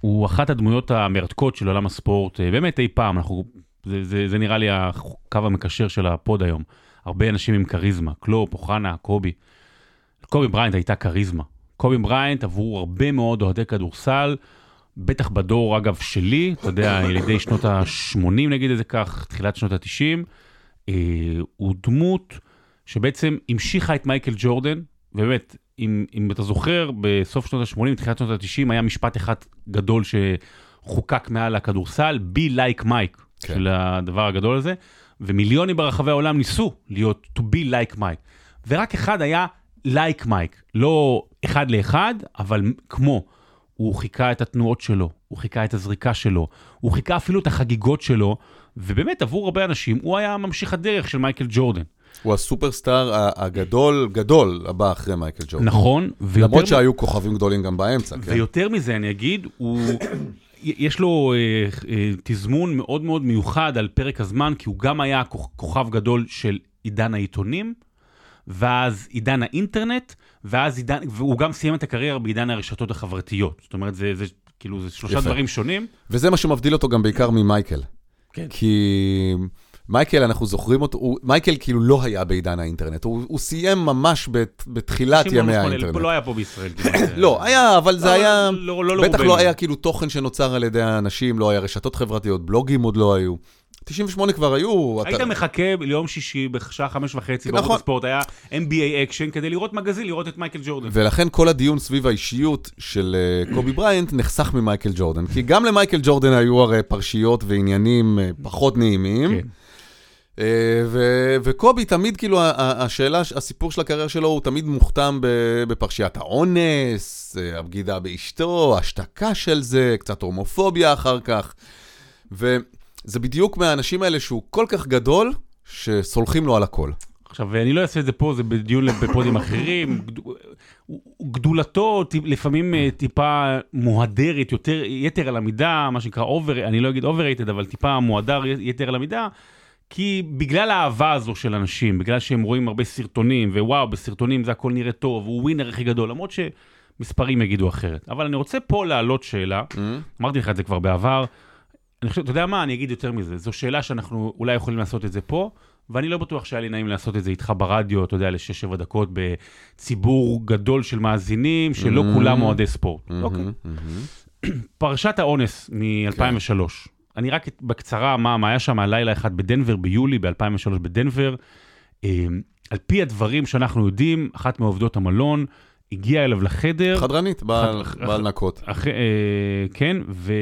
הוא אחת הדמויות המרתקות של עולם הספורט, אה, באמת אי פעם, אנחנו, זה, זה, זה נראה לי הקו המקשר של ה pod היום. הרבה אנשים עם כריזמה, קלופ, אוחנה, קובי. קובי בריינט הייתה כריזמה. קובי בריינט עבור הרבה מאוד אוהדי כדורסל, בטח בדור, אגב, שלי, אתה יודע, <coughs> ילידי שנות ה-80 נגיד את זה כך, תחילת שנות ה-90, אה, הוא דמות שבעצם המשיכה את מייקל ג'ורדן, ובאמת, אם, אם אתה זוכר, בסוף שנות ה-80, תחילת שנות ה-90, היה משפט אחד גדול שחוקק מעל הכדורסל, be like Mike, כן. כן. של הדבר הגדול הזה, ומיליונים ברחבי העולם ניסו להיות to be like Mike, ורק אחד היה like Mike, לא אחד לאחד, אבל כמו. הוא חיכה את התנועות שלו, הוא חיכה את הזריקה שלו, הוא חיכה אפילו את החגיגות שלו, ובאמת עבור הרבה אנשים הוא היה ממשיך הדרך של מייקל ג'ורדן. הוא הסופרסטאר הגדול, גדול הבא אחרי מייקל ג'ורדן. נכון. למרות שהיו כוכבים גדולים גם באמצע, כן? ויותר מזה אני אגיד, הוא, יש לו אה, אה, תזמון מאוד מאוד מיוחד על פרק הזמן, כי הוא גם היה כוכ- כוכב גדול של עידן העיתונים, ואז עידן האינטרנט, ואז עידן, והוא גם סיים את הקריירה בעידן הרשתות החברתיות. זאת אומרת, זה, זה כאילו, זה שלושה יפה. דברים שונים. וזה מה שמבדיל אותו גם בעיקר ממייקל. כן. כי מייקל, אנחנו זוכרים אותו, הוא, מייקל כאילו לא היה בעידן האינטרנט, הוא, הוא סיים ממש בת, בתחילת שמעון ימי האינטרנט. לא היה פה בישראל. <coughs> כמעט. לא, היה, אבל זה לא, היה, לא, לא בטח לרובנו. לא היה כאילו תוכן שנוצר על ידי האנשים, לא היה רשתות חברתיות, בלוגים עוד לא היו. 98 כבר היו. היית אתה- מחכה ליום שישי בשעה חמש וחצי נכון. בערוץ הספורט, היה NBA Action כדי לראות מגזין, לראות את מייקל ג'ורדן. ולכן כל הדיון סביב האישיות של אה, קובי בריינט נחסך ממייקל ג'ורדן. כי גם למייקל ג'ורדן היו הרי פרשיות ועניינים אה, פחות נעימים. כן. אה, ו- וקובי תמיד, כאילו, השאלה, הסיפור של הקריירה שלו, הוא תמיד מוכתם בפרשיית האונס, אה, הבגידה באשתו, השתקה של זה, קצת הומופוביה אחר כך. וזה בדיוק מהאנשים האלה שהוא כל כך גדול, שסולחים לו על הכל. עכשיו, אני לא אעשה את זה פה, זה בדיון ב pod ים אחרים. גד- גדולתו לפעמים אה, טיפה מוהדרת, יותר, יתר על המידה, מה שנקרא over, אני לא אגיד overrated, אבל טיפה מוהדר יתר על המידה, כי בגלל האהבה הזו של אנשים, בגלל שהם רואים הרבה סרטונים, ווואו, בסרטונים זה הכל נראה טוב, הוא ווינר הכי גדול, למרות שמספרים יגידו אחרת. אבל אני רוצה פה להעלות שאלה, אמרתי לך את זה כבר בעבר, אני חושב, אתה יודע מה, אני אגיד יותר מזה, זו שאלה שאנחנו אולי יכולים לעשות את זה פה, ואני לא בטוח שהיה לי נעים לעשות את זה איתך ברדיו, אתה יודע, לשש-שבע דקות בציבור גדול של מאזינים, שלא Mm-hmm. כולם אוהדי ספורט. אוקיי. מהמם, מהמם. פרשת האונס מ-2003. אני רק בקצרה, מה, מה היה שם הלילה אחד בדנבר, ביולי, ב-2003 בדנבר. אה, על פי הדברים שאנחנו יודעים, אחת מעובדות המלון הגיעה אליו לחדר. חדרנית, בעל חד- בעל נקות. אחרי, אה, כן, ו,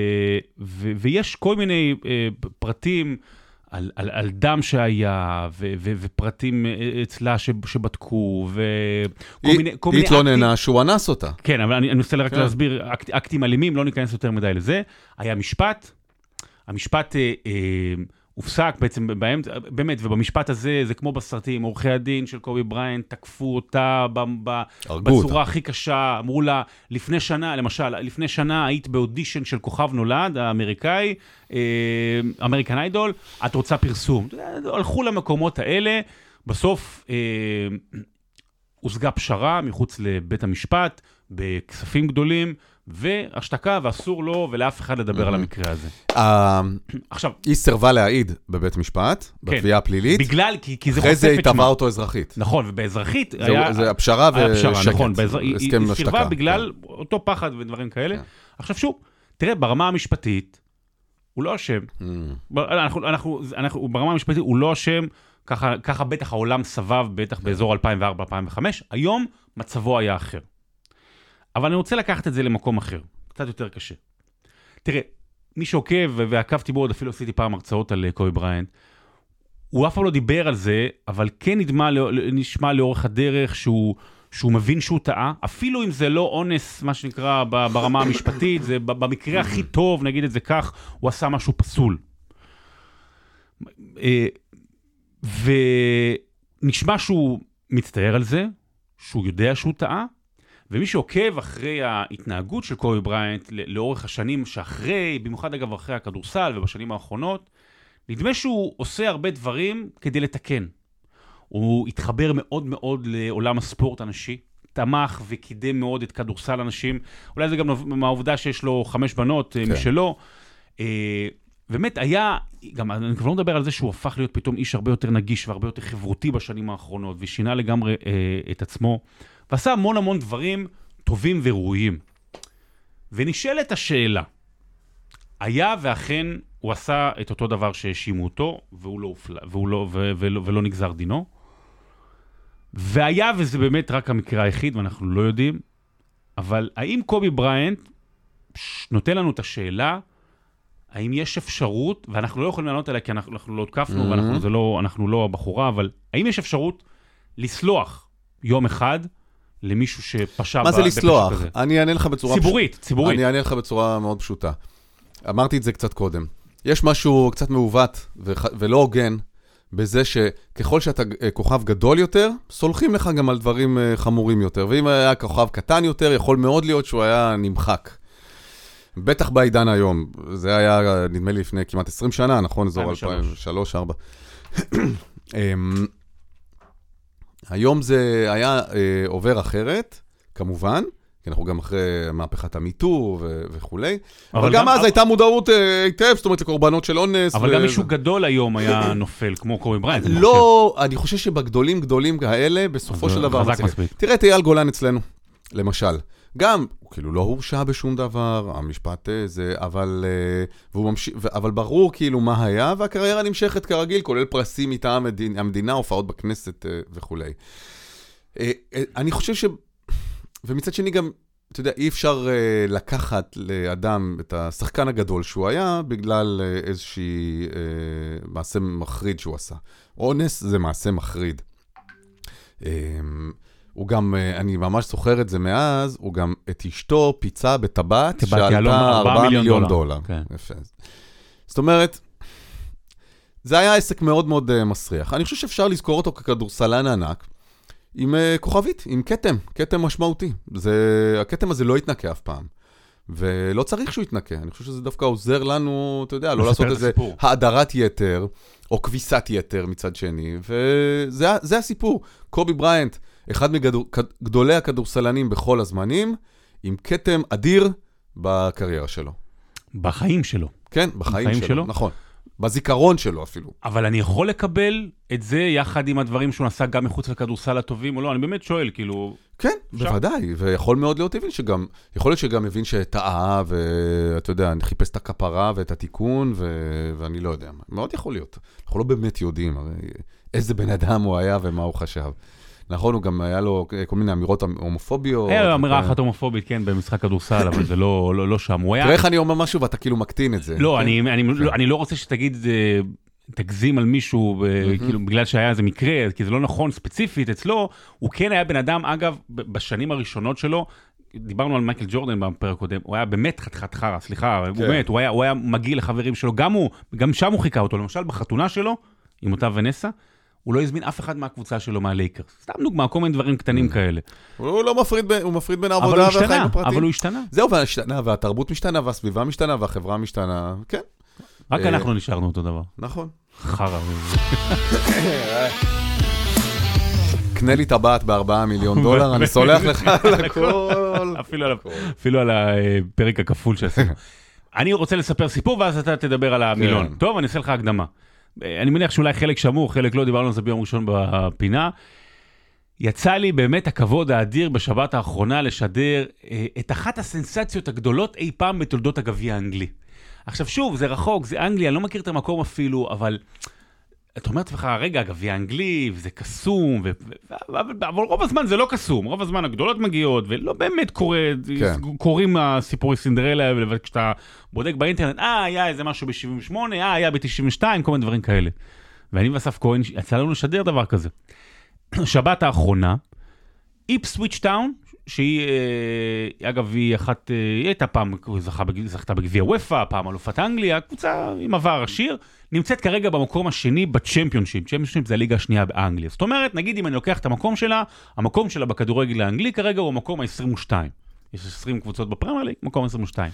ו, ויש כל מיני אה, פרטים על, על, על דם שהיה, ו, ו, ופרטים אה, אצלה ש, שבדקו, וכל היא מיני... כל היא מיני אקטים- התלוננה שהוא אנס אותה. כן, אבל אני, אני רוצה רק כן. להסביר, אקט, אקטים אלימים, לא ניכנס יותר מדי לזה. היה משפט, המשפט אה, אה, הופסק בעצם באמצע, באמת, ובמשפט הזה, זה כמו בסרטים, עורכי הדין של קובי בריינט תקפו אותה ב, ב, בצורה אותה. הכי קשה, אמרו לה, לפני שנה, למשל, לפני שנה היית באודישן של כוכב נולד, האמריקאי, אה, American Idol, את רוצה פרסום. הלכו למקומות האלה, בסוף אה, הושגה פשרה מחוץ לבית המשפט, בכספים גדולים, והשתקה, ואסור לו ולאף אחד לדבר על המקרה הזה. אה, עכשיו, היא סירבה להעיד בבית משפט, בתביעה הפלילית. בגלל, כי, זה אחרי חושף זה את היא שמה. תבעה אותו אזרחית. נכון, ובאזרחית היה... זה הפשרה ושקט. נכון. היא, הסכם היא סירבה השתקה. בגלל אותו פחד ודברים כאלה. כן. עכשיו שוב, תראה, ברמה המשפטית, הוא לא אשם. כן. אנחנו, אנחנו, ברמה המשפטית הוא לא אשם, ככה, ככה בטח העולם סבב, בטח באזור 2004-2005, היום מצבו היה אחר. אבל אני רוצה לקחת את זה למקום אחר, קצת יותר קשה. תראה, מי שעוקב, ועקבתי בו עוד אפילו עשיתי פעם הרצאות על אה, קובי בריינט, הוא אף פעם לא דיבר על זה, אבל כן נדמה, נשמע לאורך הדרך שהוא, שהוא מבין שהוא טעה, אפילו אם זה לא אונס, מה שנקרא, ברמה המשפטית, זה במקרה הכי טוב, נגיד את זה כך, הוא עשה משהו פסול. אה, ונשמע שהוא מצטער על זה, שהוא יודע שהוא טעה, ומי שעוקב אחרי ההתנהגות של קובי בריינט לאורך השנים שאחרי, במיוחד אגב אחרי הכדורסל ובשנים האחרונות, נדמה שהוא עושה הרבה דברים כדי לתקן. הוא התחבר מאוד מאוד לעולם הספורט הנשי, תמך וקידם מאוד את כדורסל הנשים, אולי זה גם מהעובדה שיש לו חמש בנות כן. כן. משלו. אה, באמת היה, גם אני כבר לא מדבר על זה שהוא הפך להיות פתאום איש הרבה יותר נגיש והרבה יותר חברותי בשנים האחרונות, ושינה לגמרי אה, את עצמו, ועשה המון המון דברים טובים וראויים. ונשאלת השאלה, היה ואכן הוא עשה את אותו דבר שהאשימו אותו, והוא לא הופלה, והוא לא, ו, ולא, ולא נגזר דינו, והיה וזה באמת רק המקרה היחיד, ואנחנו לא יודעים, אבל האם קובי בריינט נותן לנו את השאלה, האם יש אפשרות, ואנחנו לא יכולים לענות עליה כי אנחנו, אנחנו לא הותקפנו, Mhm. ואנחנו לא, אנחנו לא הבחורה, אבל האם יש אפשרות לסלוח יום אחד למישהו שפשע מה זה ב- בפשע לסלוח? כזה? אני אענה לך בצורה... ציבורית, ציבורית. אני אענה לך בצורה מאוד פשוטה. אמרתי את זה קצת קודם. יש משהו קצת מעוות וח- ולא הוגן בזה שככל שאתה אה, כוכב גדול יותר, סולחים לך גם על דברים אה, חמורים יותר. ואם היה כוכב קטן יותר, יכול מאוד להיות שהוא היה נמחק. בטח בעידן היום. זה היה, נדמה לי, לפני כמעט 20 שנה, נכון? אזור 2003. 2003-2004. <clears throat> היום זה היה אה, עובר אחרת, כמובן, כי אנחנו גם אחרי מהפכת המיטו ו- וכולי, אבל, אבל אבל גם גם- אז הייתה מודעות אה, היטב, זאת אומרת, לקורבנות של אונס. אבל ו- גם מישהו גדול היום היה נופל, כמו קובי בריינט. לא, אני חושב שבגדולים גדולים כאלה, בסופו של דבר... חזק. מספיק. תראה את אייל גולן אצלנו, למשל. גם, הוא כאילו לא הורשע בשום דבר, המשפט אה, זה, אבל, אה, והוא ממשיך, אבל ברור כאילו מה היה, והקריירה נמשכת כרגיל, כולל פרסים מטעם המדינה, הופעות בכנסת אה, וכולי. אני חושב ש... ומצד שני גם, אתה יודע, אי אפשר לקחת לאדם את השחקן הגדול שהוא היה, בגלל איזושהי אה, מעשה מחריד שהוא עשה. אונס זה מעשה מחריד. הוא גם, אה, אני ממש זוכר את זה מאז, הוא גם את אשתו פיצה בטבעת טבעת שעלתה יהלום, 4 4 מיליון דולר. כן. יפה. זאת אומרת, זה היה עסק מאוד מאוד אה, מסריח. אני חושב שאפשר לזכור אותו ככדורסלן ענק, עם אה, כוכבית, עם כתם, כתם משמעותי. זה, הכתם הזה לא יתנקה אף פעם. ולא צריך שהוא יתנקה, אני חושב שזה דווקא עוזר לנו, אתה יודע, לא לעשות איזה. האדרת יתר, או כביסת יתר מצד שני, וזה הסיפור. קובי בריינט, אחד מגדולי הכדורסלנים בכל הזמנים, עם כתם אדיר בקריירה שלו. בחיים שלו. כן, בחיים, בחיים שלו, שלו? נכון. בזיכרון שלו אפילו. אבל אני יכול לקבל את זה יחד עם הדברים שהוא עשה גם מחוץ לכדורסל הטובים או לא? אני באמת שואל, כאילו... כן, אפשר. בוודאי, ויכול מאוד להיות הבין שגם, יכול להיות שגם הבין שטעה, ואתה יודע, חיפש את הכפרה ואת התיקון, ו... ואני לא יודע מה. מאוד יכול להיות. אנחנו לא באמת יודעים הרי איזה בן אדם הוא היה ומה הוא חשב. נכון, הוא גם היה לו כל מיני אמירות הומופוביות. היה לו אמירה אחת הומופובית, כן, במשחק כדורסל, אבל זה לא לא- לא שם. הוא היה... תראה איך אני אומר משהו ואתה כאילו מקטין את זה. לא, כן? אני, אני, לא, אני לא רוצה שתגיד, אה, תגזים על מישהו, אה, כאילו, בגלל שהיה איזה מקרה, כי זה לא נכון ספציפית אצלו, הוא כן היה בן אדם, אגב, בשנים הראשונות שלו, דיברנו על מייקל ג'ורדן בפרק הקודם, הוא היה באמת חתיכת חרא, סליחה, כן. הוא באמת, הוא היה, הוא היה מגעיל לחברים שלו, גם הוא, גם שם הוא חיכה אותו, למשל בחתונה שלו, עם אותה ונסה, הוא לא הזמין אף אחד מהקבוצה שלו מהלייקרס. סתם דוגמה, כל מיני דברים קטנים כאלה. הוא לא מפריד, בין- הוא מפריד בין אבל העבודה הוא והחיים השתנה, הפרטיים. אבל הוא השתנה. זהו, והשתנה, והתרבות משתנה, והסביבה משתנה, והחברה משתנה. כן, רק אה, אנחנו נשארנו אותו דבר. נכון. חרא. <laughs> קנה לי טבעת בארבעה מיליון דולר, אני סולח לך על <laughs> הכל. אפילו על, ה- אפילו על הפרק הכפול שעשינו. <laughs> אני רוצה לספר סיפור ואז אתה תדבר על המילון. כן. טוב, אני אעשה לך הקדמה. אה, אני מניח שאולי חלק שמעו, חלק לא, דיברנו על זה ביום ראשון בפינה. יצא לי באמת הכבוד האדיר בשבת האחרונה לשדר אה, את אחת הסנסציות הגדולות אי פעם בתולדות הגביע האנגלי. עכשיו שוב, זה רחוק, זה אנגליה, אני לא מכיר את המקום אפילו, אבל אתה אומר לעצמך, רגע, הגביע האנגלי, וזה קסום, ו... אבל, אבל רוב הזמן זה לא קסום, רוב הזמן הגדולות מגיעות, ולא באמת קורה, כן. קורים הסיפורי סינדרלה, וכשאתה בודק באינטרנט, אה, היה איזה משהו ב-78, אה, היה ב-92, כל מיני דברים כאלה. ואני ואסף כהן, יצא לנו לשדר דבר כזה. <clears throat> שבת האחרונה, איפסוויץ' טאון, שהיא, אה, אגב, היא אחת, אה, היא הייתה פעם, זכה, זכתה בגביע וופא, פעם אלופת אנגליה, קבוצה עם עבר עשיר, נמצאת כרגע במקום השני ב Championship, Championship זה הליגה השנייה באנגליה. זאת אומרת, נגיד אם אני לוקח את המקום שלה, המקום שלה בכדורגל האנגלי כרגע הוא המקום ה-22. יש 20 קבוצות בפרמייר ליג, מקום 22.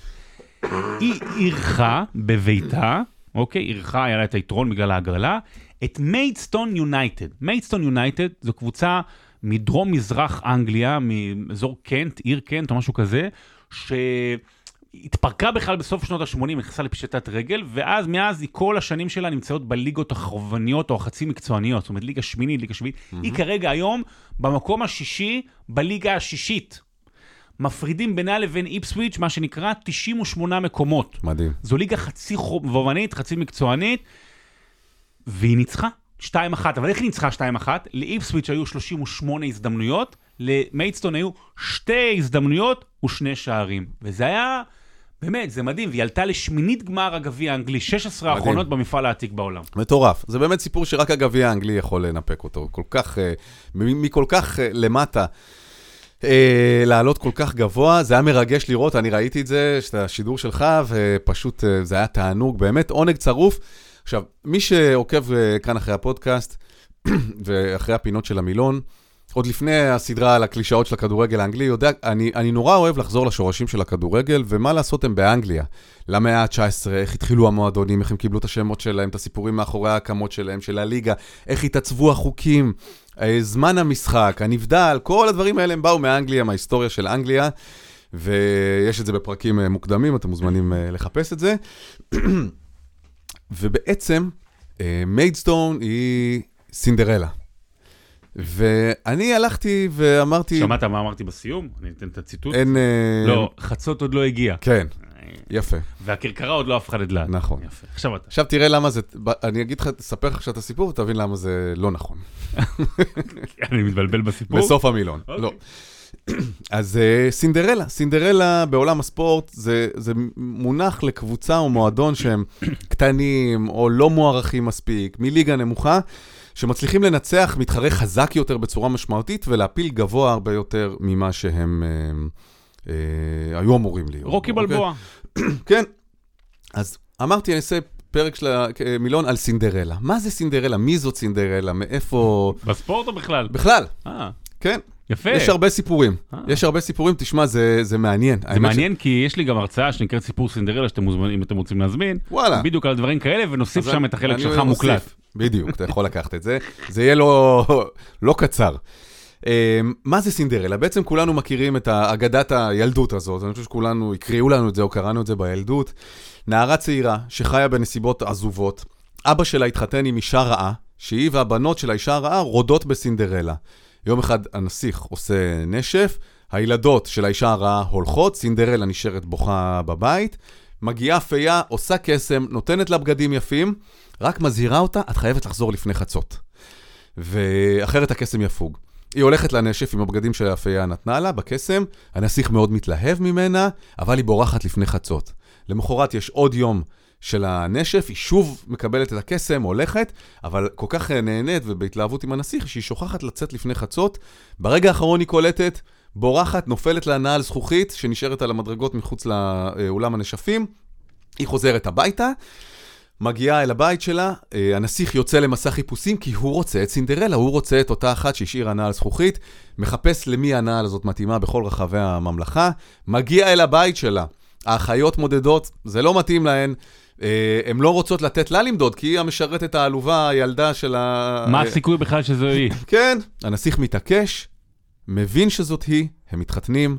היא אירחה בביתה, אוקיי, אירחה, היה לה את היתרון בגלל ההגרלה, את מיידסטון יונייטד. מיידסטון יונייטד זו קבוצה מדרום מזרח אנגליה, מאזור קנט, עיר קנט או משהו כזה, שהתפרקה בכלל בסוף שנות ה-80, נכנסה לפשיטת רגל, ואז, מאז, היא כל השנים שלה נמצאות בליגות החובבניות או החצי מקצועניות, זאת אומרת, ליגה שמינית, ליגה שביעית. היא כרגע היום במקום השישי בליגה השישית. מפרידים בינה לבין איפסוויץ', מה שנקרא 98 מקומות. מדהים. זו ליגה חצי חובבנית, חצי מקצוענית, והיא ניצחה 2-1. אבל איך היא ניצחה 2-1? לאיפסוויץ' היו 38 הזדמנויות, למיידסטון היו שתי הזדמנויות ושני שערים. וזה היה, באמת, זה מדהים, והיא עלתה לשמינית גמר הגביע האנגלי, 16 מדהים. האחרונות במפעל העתיק בעולם. מטורף. זה באמת סיפור שרק הגביע האנגלי יכול לנפק אותו. כל כך, אה, מכל כך אה, למטה. אה, לעלות כל כך גבוה, זה היה מרגש לראות, אני ראיתי את זה, את השידור שלך, ופשוט אה, זה היה תענוג, באמת עונג צרוף. עכשיו, מי שעוקב אה, כאן אחרי הפודקאסט, <clears throat> ואחרי הפינות של המילון, עוד לפני הסדרה על הקלישאות של הכדורגל האנגלי, יודע, אני, אני נורא אוהב לחזור לשורשים של הכדורגל, ומה לעשות הם באנגליה. למאה ה-19, איך התחילו המועדונים, איך הם קיבלו את השמות שלהם, את הסיפורים מאחורי ההקמות שלהם, של הליגה, איך התעצבו החוקים, אה, זמן המשחק, הנבדל, כל הדברים האלה הם באו מאנגליה, מההיסטוריה של אנגליה, ויש את זה בפרקים אה, מוקדמים, אתם מוזמנים לחפש את זה. <clears throat> ובעצם, מיידסטון היא סינדרלה. ואני הלכתי ואמרתי... שמעת מה אמרתי בסיום? אני אתן את הציטוט. אין... לא, חצות עוד לא הגיע. כן, יפה. והכרכרה עוד לא הפכה לדלת. נכון. יפה. עכשיו אתה. עכשיו תראה למה זה, אני אגיד לך, אספר לך עכשיו את הסיפור ותבין למה זה לא נכון. <laughs> אני מתבלבל בסיפור. בסוף המילון, אוקיי. לא. אז אה, סינדרלה, סינדרלה בעולם הספורט זה, זה מונח לקבוצה או מועדון שהם קטנים או לא מוערכים מספיק, מליגה נמוכה, שמצליחים לנצח מתחרה חזק יותר בצורה משמעותית ולהפיל גבוה הרבה יותר ממה שהם אה, אה, היו אמורים להיות. רוקי אוקיי? בלבוע. <clears throat> כן. אז אמרתי, אני אעשה פרק של המילון על סינדרלה. מה זה סינדרלה? מי זאת סינדרלה? מאיפה... בספורט או בכלל? בכלל, אה, כן. יפה. יש הרבה סיפורים. אה. יש הרבה סיפורים, תשמע, זה, זה מעניין. זה מעניין כי יש לי גם הרצאה שנקראת סיפור סינדרלה שאתם מוזמנים, אם אתם רוצים להזמין. וואלה. בדיוק על דברים כאלה, ונוסיף שם את החלק שלך. מוקלט. בדיוק, אתה יכול לקחת את זה. זה יהיה לא, לא קצר. אה, מה זה סינדרלה? בעצם כולנו מכירים את אגדת הילדות הזאת, אני חושב שכולנו הקריאו לנו את זה או קראנו את זה בילדות. נערה צעירה שחיה בנסיבות עזובות, אבא שלה התחתן עם אישה רעה, שהיא והבנות של האישה הרעה רודות בסינדרלה. יום אחד הנסיך עושה נשף, הילדות של האישה הרעה הולכות, סינדרלה נשארת בוכה בבית, מגיעה פייה, עושה קסם, נותנת לה בגדים יפים, רק מזהירה אותה, את חייבת לחזור לפני חצות. ואחרת הקסם יפוג. היא הולכת לנשף עם הבגדים שהפייה נתנה לה בקסם, הנסיך מאוד מתלהב ממנה, אבל היא בורחת לפני חצות. למחרת יש עוד יום של הנשף, היא שוב מקבלת את הקסם, הולכת, אבל כל כך נהנית ובהתלהבות עם הנסיך, שהיא שוכחת לצאת לפני חצות. ברגע האחרון היא קולטת, בורחת, נופלת לה נעל זכוכית, שנשארת על המדרגות מחוץ לאולם הנשפים. היא חוזרת הביתה, מגיעה אל הבית שלה, אה, הנסיך יוצא למסע חיפושים כי הוא רוצה את סינדרלה, הוא רוצה את אותה אחת שהשאירה נעל זכוכית, מחפש למי הנעל הזאת מתאימה בכל רחבי הממלכה, מגיע אל הבית שלה, האחיות מודדות, זה לא מתאים להן, אה, הן לא רוצות לתת לה למדוד, כי היא המשרתת העלובה, הילדה של ה... מה הסיכוי בכלל שזו היא? <laughs> כן, הנסיך מתעקש, מבין שזאת היא, הם מתחתנים,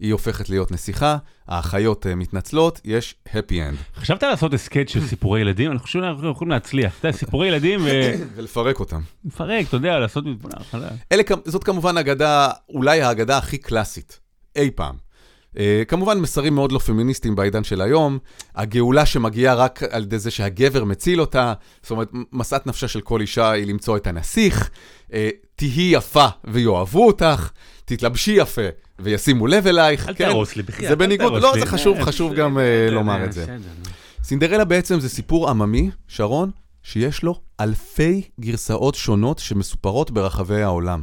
היא הופכת להיות נסיכה, האחיות אה, מתנצלות, יש happy end. חשבת לעשות הסכת של סיפורי ילדים? אני חושב שאנחנו יכולים להצליח. אתה יודע, סיפורי ילדים ו- <coughs> ולפרק אותם. לפרק, אתה יודע, לעשות. אלה, זאת כמובן אגדה, אולי האגדה הכי קלאסית, אי פעם. Uh, כמובן מסרים מאוד לא פמיניסטיים בעידן של היום, הגאולה שמגיעה רק על ידי זה שהגבר מציל אותה, זאת אומרת, משאת נפשה של כל אישה היא למצוא את הנסיך, uh, תהי יפה ויאהבו אותך, תתלבשי יפה וישימו לב אלייך. אל כן? תהרוס לי, בחייאת, זה בניגוד, לא, לי. זה חשוב, חשוב גם uh, לומר את זה. סינדרלה בעצם זה סיפור עממי, שרון, שיש לו אלפי גרסאות שונות שמסופרות ברחבי העולם.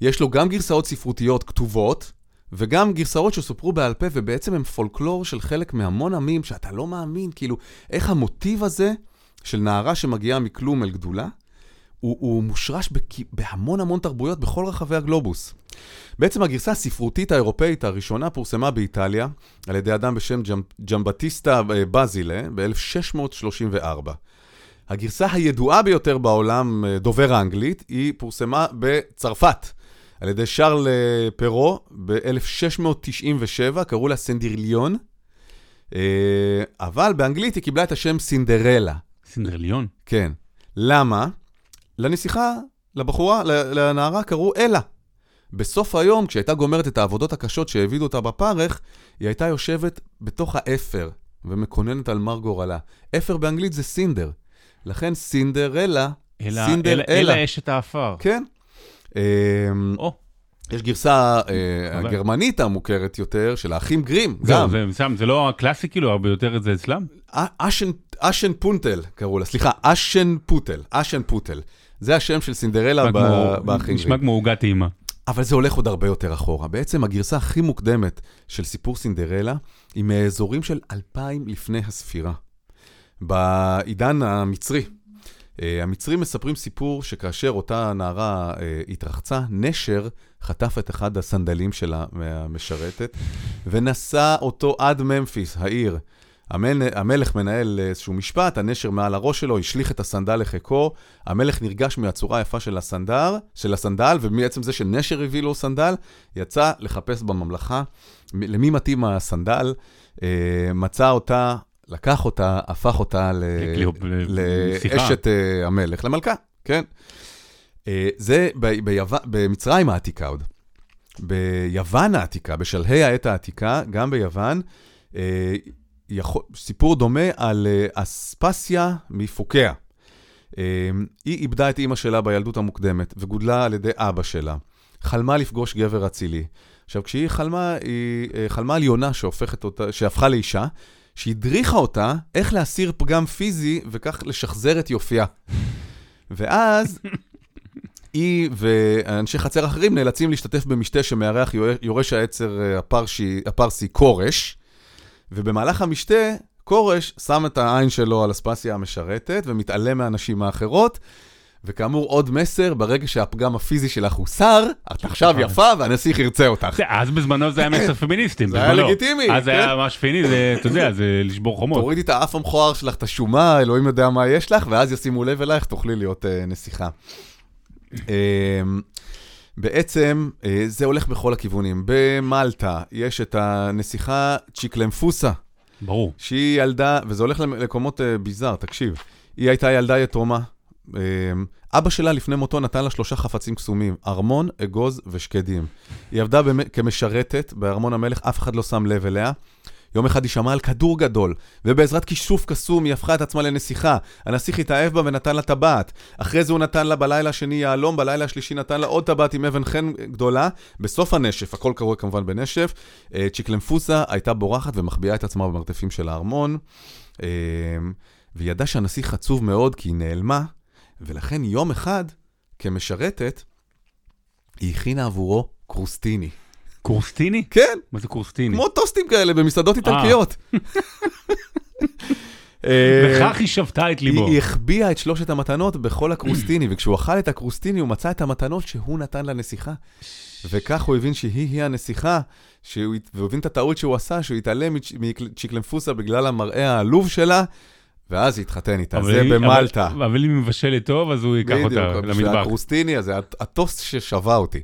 יש לו גם גרסאות ספרותיות כתובות, וגם גרסאות שסופרו בעל פה, ובעצם הם פולקלור של חלק מהמון עמים, שאתה לא מאמין, כאילו, איך המוטיב הזה של נערה שמגיעה מכלום אל גדולה, הוא, הוא מושרש בכ... בהמון המון תרבויות בכל רחבי הגלובוס. בעצם הגרסה הספרותית האירופאית הראשונה פורסמה באיטליה על ידי אדם בשם ג'מ... ג'מבטיסטה אה, בזילה ב-1634. הגרסה הידועה ביותר בעולם, אה, דובר האנגלית, היא פורסמה בצרפת על ידי שרל אה, פרו ב-1697, קראו לה סנדירליון, אה, אבל באנגלית היא קיבלה את השם סינדרלה. סינדרליון. כן. למה? לנסיכה, לבחורה, לנערה קראו אלה. בסוף היום, כשהייתה גומרת את העבודות הקשות שהעבידו אותה בפרך, היא הייתה יושבת בתוך האפר ומקוננת על מר גורלה. אפר באנגלית זה סינדר. לכן סינדרלה, אלא- סינדר אלה. אלא אשת האפר. כן. אמ, או, יש גרסה אה. הגרמנית המוכרת יותר, של האחים גרים, גם. זה- לא הקלאסי כאילו, הרבה יותר את זה אצלם? אשן, פונטל קראו לה, סליחה, אשן פוטל, אשן פוטל. זה השם של סינדרלה נשמע באחים נשמע גרים. כמו עוגת טעימה. אבל זה הולך עוד הרבה יותר אחורה. בעצם הגרסה הכי מוקדמת של סיפור סינדרלה היא מאזורים של אלפיים לפני הספירה. בעידן המצרי. אה, המצרים מספרים סיפור שכאשר אותה נערה אה, התרחצה, נשר חטף את אחד הסנדלים שלה מהמשרתת, ונשא אותו עד ממפיס, העיר. המל... המלך מנהל איזשהו משפט, הנשר מעל הראש שלו, השליך את הסנדל לחיקו, המלך נרגש מהצורה היפה של הסנדל, של הסנדל, ומעצם זה שנשר הביא לו סנדל, יצא לחפש בממלכה. למי מתאים הסנדל, אה, מצא אותה, לקח אותה, הפך אותה ל... לאשת uh, המלך, למלכה, כן. Uh, זה. במצרים העתיקה עוד. ביוון העתיקה, בשלהי העת העתיקה, גם ביוון, יכול... סיפור דומה על אספסיה מפוקיה. היא איבדה את אימא שלה בילדות המוקדמת וגודלה על ידי אבא שלה. חלמה לפגוש גבר אצילי. עכשיו, כשהיא חלמה, היא חלמה על יונה שהופכת אותה, שהפכה לאישה, שהדריכה אותה איך להסיר פגם פיזי וכך לשחזר את יופייה. ואז <laughs> היא ואנשי חצר אחרים נאלצים להשתתף במשתה שמארח יורש העצר אה, הפרשי, הפרסי כורש, ובמהלך המשתה, כורש שם את העין שלו על אספסיה המשרתת ומתעלם מהנשים האחרות. וכאמור, עוד מסר, ברגע שהפגם הפיזי שלך הוסר, את עכשיו יפה והנסיך ירצה אותך. אז בזמנו זה היה <coughs> מסר פמיניסטי, זה היה לגיטימי. אז זה היה כן. ממש פיני, זה, אתה יודע, זה לשבור חומות. תורידי את האף המכוער שלך, את השומה, אלוהים יודע מה יש לך, ואז ישימו לב אלייך, תוכלי להיות אה, נסיכה. אמ, בעצם אה, זה הולך בכל הכיוונים. במלטה יש את הנסיכה צ'יקלמפוסה. ברור. שהיא ילדה, וזה הולך למקומות אה, ביזאר, תקשיב. היא הייתה ילדה יתומה, אבא שלה לפני מותו נתן לה שלושה חפצים קסומים, ארמון, אגוז ושקדים. היא עבדה כמשרתת בארמון המלך, אף אחד לא שם לב אליה. יום אחד היא שמעה על כדור גדול, ובעזרת כישוף קסום היא הפכה את עצמה לנסיכה. הנסיך התאהב בה ונתן לה טבעת. אחרי זה הוא נתן לה בלילה השני יהלום, בלילה השלישי נתן לה עוד טבעת עם אבן חן גדולה. בסוף הנשף, הכל קורה כמובן בנשף, אה, צ'יקלמפוסה הייתה בורחת ומחביאה את עצמה במרתפים של הארמון. אמ, והיא ידעה שהנסיך עצוב מאוד כי היא נעלמה. ולכן יום אחד, כמשרתת, היא הכינה עבורו קרוסטיני. קרוסטיני? כן. מה זה קרוסטיני? כמו טוסטים כאלה במסעדות איטלקיות. <laughs> וכך היא שבתה את ליבו. היא החביאה את שלושת המתנות בכל הקרוסטיני, <clears throat> וכשהוא אכל את הקרוסטיני הוא מצא את המתנות שהוא נתן לנסיכה. וכך הוא הבין שהיא-היא הנסיכה, והוא הבין את הטעות שהוא עשה, שהוא התעלם מצ'יקלמפוסה בגלל המראה העלוב שלה, ואז יתחתן איתה, זה היא, במלטה. אבל, אבל אם היא מבשלת טוב, אז הוא ייקח אותה למטבח. בדיוק, הקרוסטיני הזה, הטוסט ששבה אותי.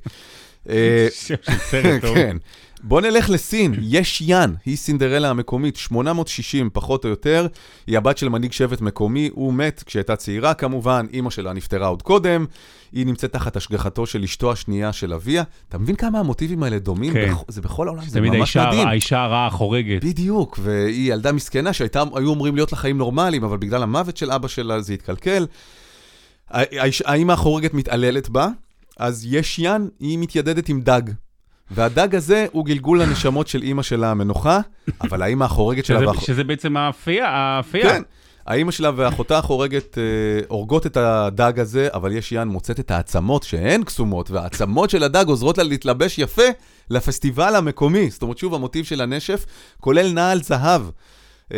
טוב. כן. בוא נלך לסין, יש יאן, היא סינדרלה המקומית, 860 פחות או יותר, היא הבת של מנהיג שבט מקומי, הוא מת כשהייתה צעירה כמובן, אימא שלה נפטרה עוד קודם, היא נמצאת תחת השגחתו של אשתו השנייה של אביה. אתה מבין כמה המוטיבים האלה דומים? כן. בכ... זה בכל העולם, זה ממש האישה, מדהים. האישה הרעה חורגת. בדיוק, והיא ילדה מסכנה שהיו אמורים להיות לה חיים נורמליים, אבל בגלל המוות של אבא שלה זה התקלקל. האימא החורגת מתעללת בה, אז יש יאן, היא מתיידדת עם דג. והדג הזה הוא גלגול הנשמות של אימא שלה המנוחה, אבל האימא החורגת שלה... שזה, שזה בעצם האפייה, האפייה. כן, האימא שלה ואחותה החורגת אה, הורגות את הדג הזה, אבל יש יאן מוצאת את העצמות שהן קסומות, והעצמות של הדג עוזרות לה להתלבש יפה לפסטיבל המקומי. זאת אומרת, שוב, המוטיב של הנשף כולל נעל זהב. Uh,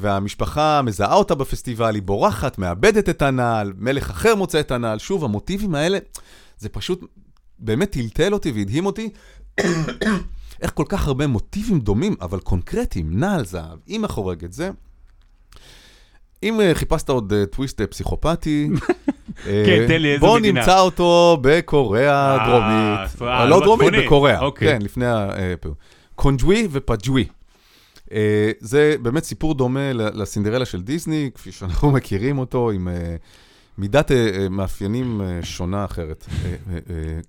והמשפחה מזהה אותה בפסטיבל, היא בורחת, מאבדת את הנעל, מלך אחר מוצא את הנעל. שוב, המוטיבים האלה, זה פשוט באמת טלטל אותי והדהים אותי, איך כל כך הרבה מוטיבים דומים, אבל קונקרטיים, נעל זהב, אימא חורגת, זה. אם uh, חיפשת עוד uh, טוויסט uh, פסיכופתי, <laughs> כן, תן לי איזה בוא מדינה. נמצא אותו בקוריאה הדרומית. לא, לא דרומית, בקוריאה. אוקיי. כן, לפני ה... קונג'ווי ופג'ווי. זה באמת סיפור דומה לסינדרלה של דיסני, כפי שאנחנו <laughs> מכירים אותו, עם מידת מאפיינים שונה אחרת.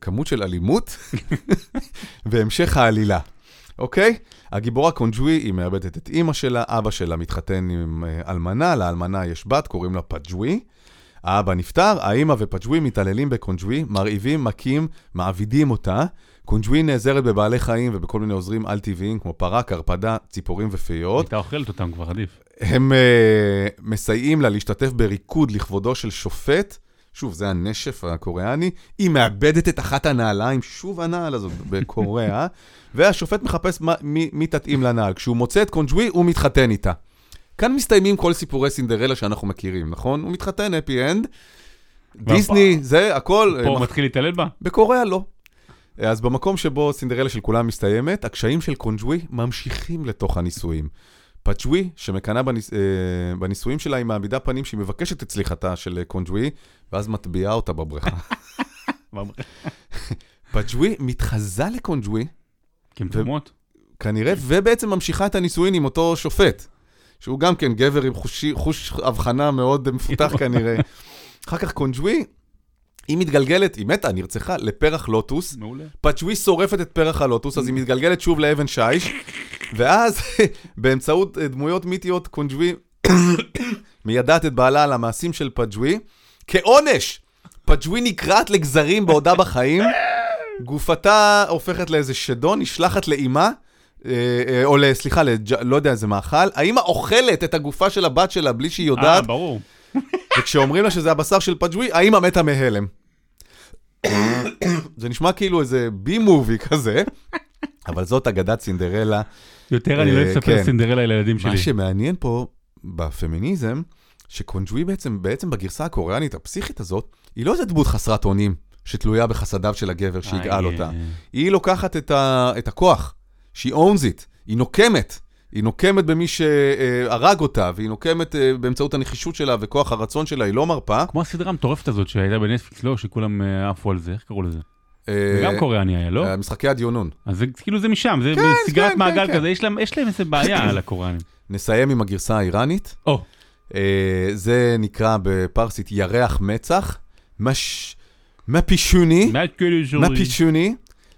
כמות של אלימות <laughs> והמשך העלילה. אוקיי? הגיבורה קונג'וי, היא מאבדת את אימא שלה, אבא שלה מתחתן עם אלמנה, לאלמנה יש בת, קוראים לה פג'וי. האבא נפטר, האימא ופג'וי מתעללים בקונג'וי, מרעיבים, מכים, מעבידים אותה. קונג'וי נעזרת בבעלי חיים ובכל מיני עוזרים על-טבעיים, כמו פרה, קרפדה, ציפורים ופיות. הייתה אוכלת אותם כבר, עדיף. הם אה, מסייעים לה להשתתף בריקוד לכבודו של שופט, שוב, זה הנשף הקוריאני, היא מאבדת את אחת הנעליים, שוב הנעל הזאת בקוריאה, <laughs> והשופט מחפש מה, מי, מי תתאים לנעל. כשהוא מוצא את קונג'ווי, הוא מתחתן איתה. כאן מסתיימים כל סיפורי סינדרלה שאנחנו מכירים, נכון? הוא מתחתן, happy end. דיסני, זה, הכל. פה אה, הוא מתחיל להתעלל בה? בקוריאה לא. אז במקום שבו סינדרלה של כולם מסתיימת, הקשיים של קונג'ווי ממשיכים לתוך הנישואים. פאצ'ווי, שמקנאה בניס, אה, בנישואים שלה, היא מעמידה פנים שהיא מבקשת את סליחתה של אה, קונג'ווי, ואז מטביעה אותה בבריכה. <laughs> פאצ'ווי מתחזה לקונג'ווי, תאומות. כנראה, ובעצם ממשיכה את הנישואין עם אותו שופט, שהוא גם כן גבר עם חושי, חוש הבחנה מאוד מפותח כנראה. אחר כך קונג'ווי, היא מתגלגלת, היא מתה, נרצחה, לפרח לוטוס. מעולה. פאג'ווי שורפת את פרח הלוטוס, אז היא מתגלגלת שוב לאבן שיש, ואז <laughs> באמצעות אה, דמויות מיתיות, קונג'ווי <coughs> מיידעת את בעלה על המעשים של פאג'ווי. כעונש, פאג'ווי נקרעת לגזרים בעודה בחיים, גופתה הופכת לאיזה שדון, נשלחת לאימה, או ל- סליחה, לג'- לא יודע איזה מאכל. האימא אוכלת את הגופה של הבת שלה בלי שהיא אה, יודעת, ברור. <laughs> וכשאומרים לה שזה הבשר של פאג'ווי, האימא מתה מהלם. <coughs> זה נשמע כאילו איזה בי מובי כזה, <laughs> אבל זאת אגדת סינדרלה. יותר אני לא אה, אספר כן. סינדרלה לילדים שלי. מה שמעניין פה בפמיניזם, שקונג'ווי בעצם, בעצם בגרסה הקוריאנית הפסיכית הזאת, היא לא איזה דמות חסרת אונים שתלויה בחסדיו של הגבר שיגאל אה, אותה. אה. היא לוקחת את, ה, את הכוח, שהיא owns it, היא נוקמת. היא נוקמת במי שהרג אותה, והיא נוקמת אה, באמצעות הנחישות שלה וכוח הרצון שלה, היא לא מרפה. כמו הסדרה המטורפת הזאת שהייתה בנטפליקס, לא, שכולם אה, עפו על זה, איך קראו לזה? זה אה, גם קוריאני היה, לא? משחקי הדיונון. אז זה כאילו זה משם, זה כן, כן, מעגל כן, כזה, יש להם- איזה בעיה על הקוריאנים. <coughs> נסיים עם הגרסה האיראנית. או, זה נקרא בפרסית ירח מצח. מש... מפישוני. מפישוני.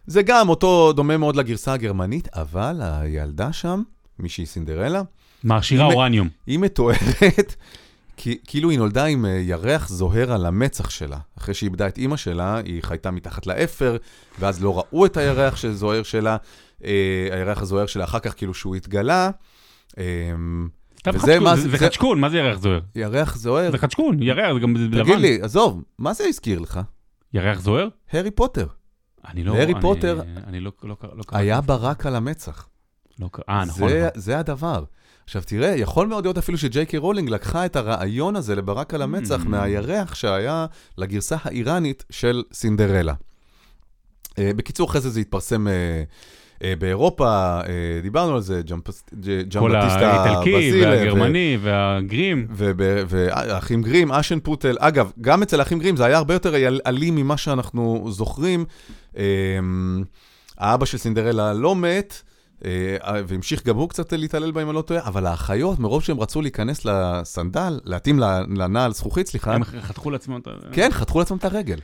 זה גם אותו דומה מאוד לגרסה הגרמנית, אבל הילדה שם, מישהי סינדרלה, מעשירה אורניום. היא מתוארת <laughs> כי, כאילו היא נולדה עם אה, ירח זוהר על המצח שלה. אחרי שהיא איבדה את אימא שלה, היא חייתה מתחת לאפר, ואז לא ראו את הירח שזוהר שלה, אה, הירח הזוהר שלה, אחר כך כאילו שהוא התגלה. אה, סתם וזה מה זה זה- חדשקון, מה זה ירח זוהר? ירח זוהר, זה חדשקון, ירח, זה גם לבן. תגיד לי, עזוב, מה זה הזכיר לך? ירח זוהר? הארי פוטר. אני לא... להארי פוטר אני לא לא לא קראתי. היה ברק על המצח. לא אה, נכון. זה, נכון. זה הדבר. עכשיו תראה, יכול מאוד להיות אפילו שג'יי קיי רולינג לקחה את הרעיון הזה לברק על המצח mm. מהירח שהיה לגרסה האיראנית של סינדרלה. אה, בקיצור, אחרי זה זה התפרסם אה, באירופה, אה, דיברנו על זה, ג'מפס- ג'- כל ג'מבטיסטה האיטלקי והגרמני והגרים. והאחים גרים, אשן פוטל, אגב, גם אצל האחים גרים זה היה הרבה יותר אל- אלים ממה שאנחנו זוכרים. אמ, האבא של סינדרלה לא מת, אה, והמשיך גם הוא קצת להתעלל בה אם אני לא טועה, אבל האחיות, מרוב שהם רצו להיכנס לסנדל, להתאים לנעל זכוכית, סליחה, הם חתכו לעצמם את ה... כן, חתכו לעצמם את הרגל.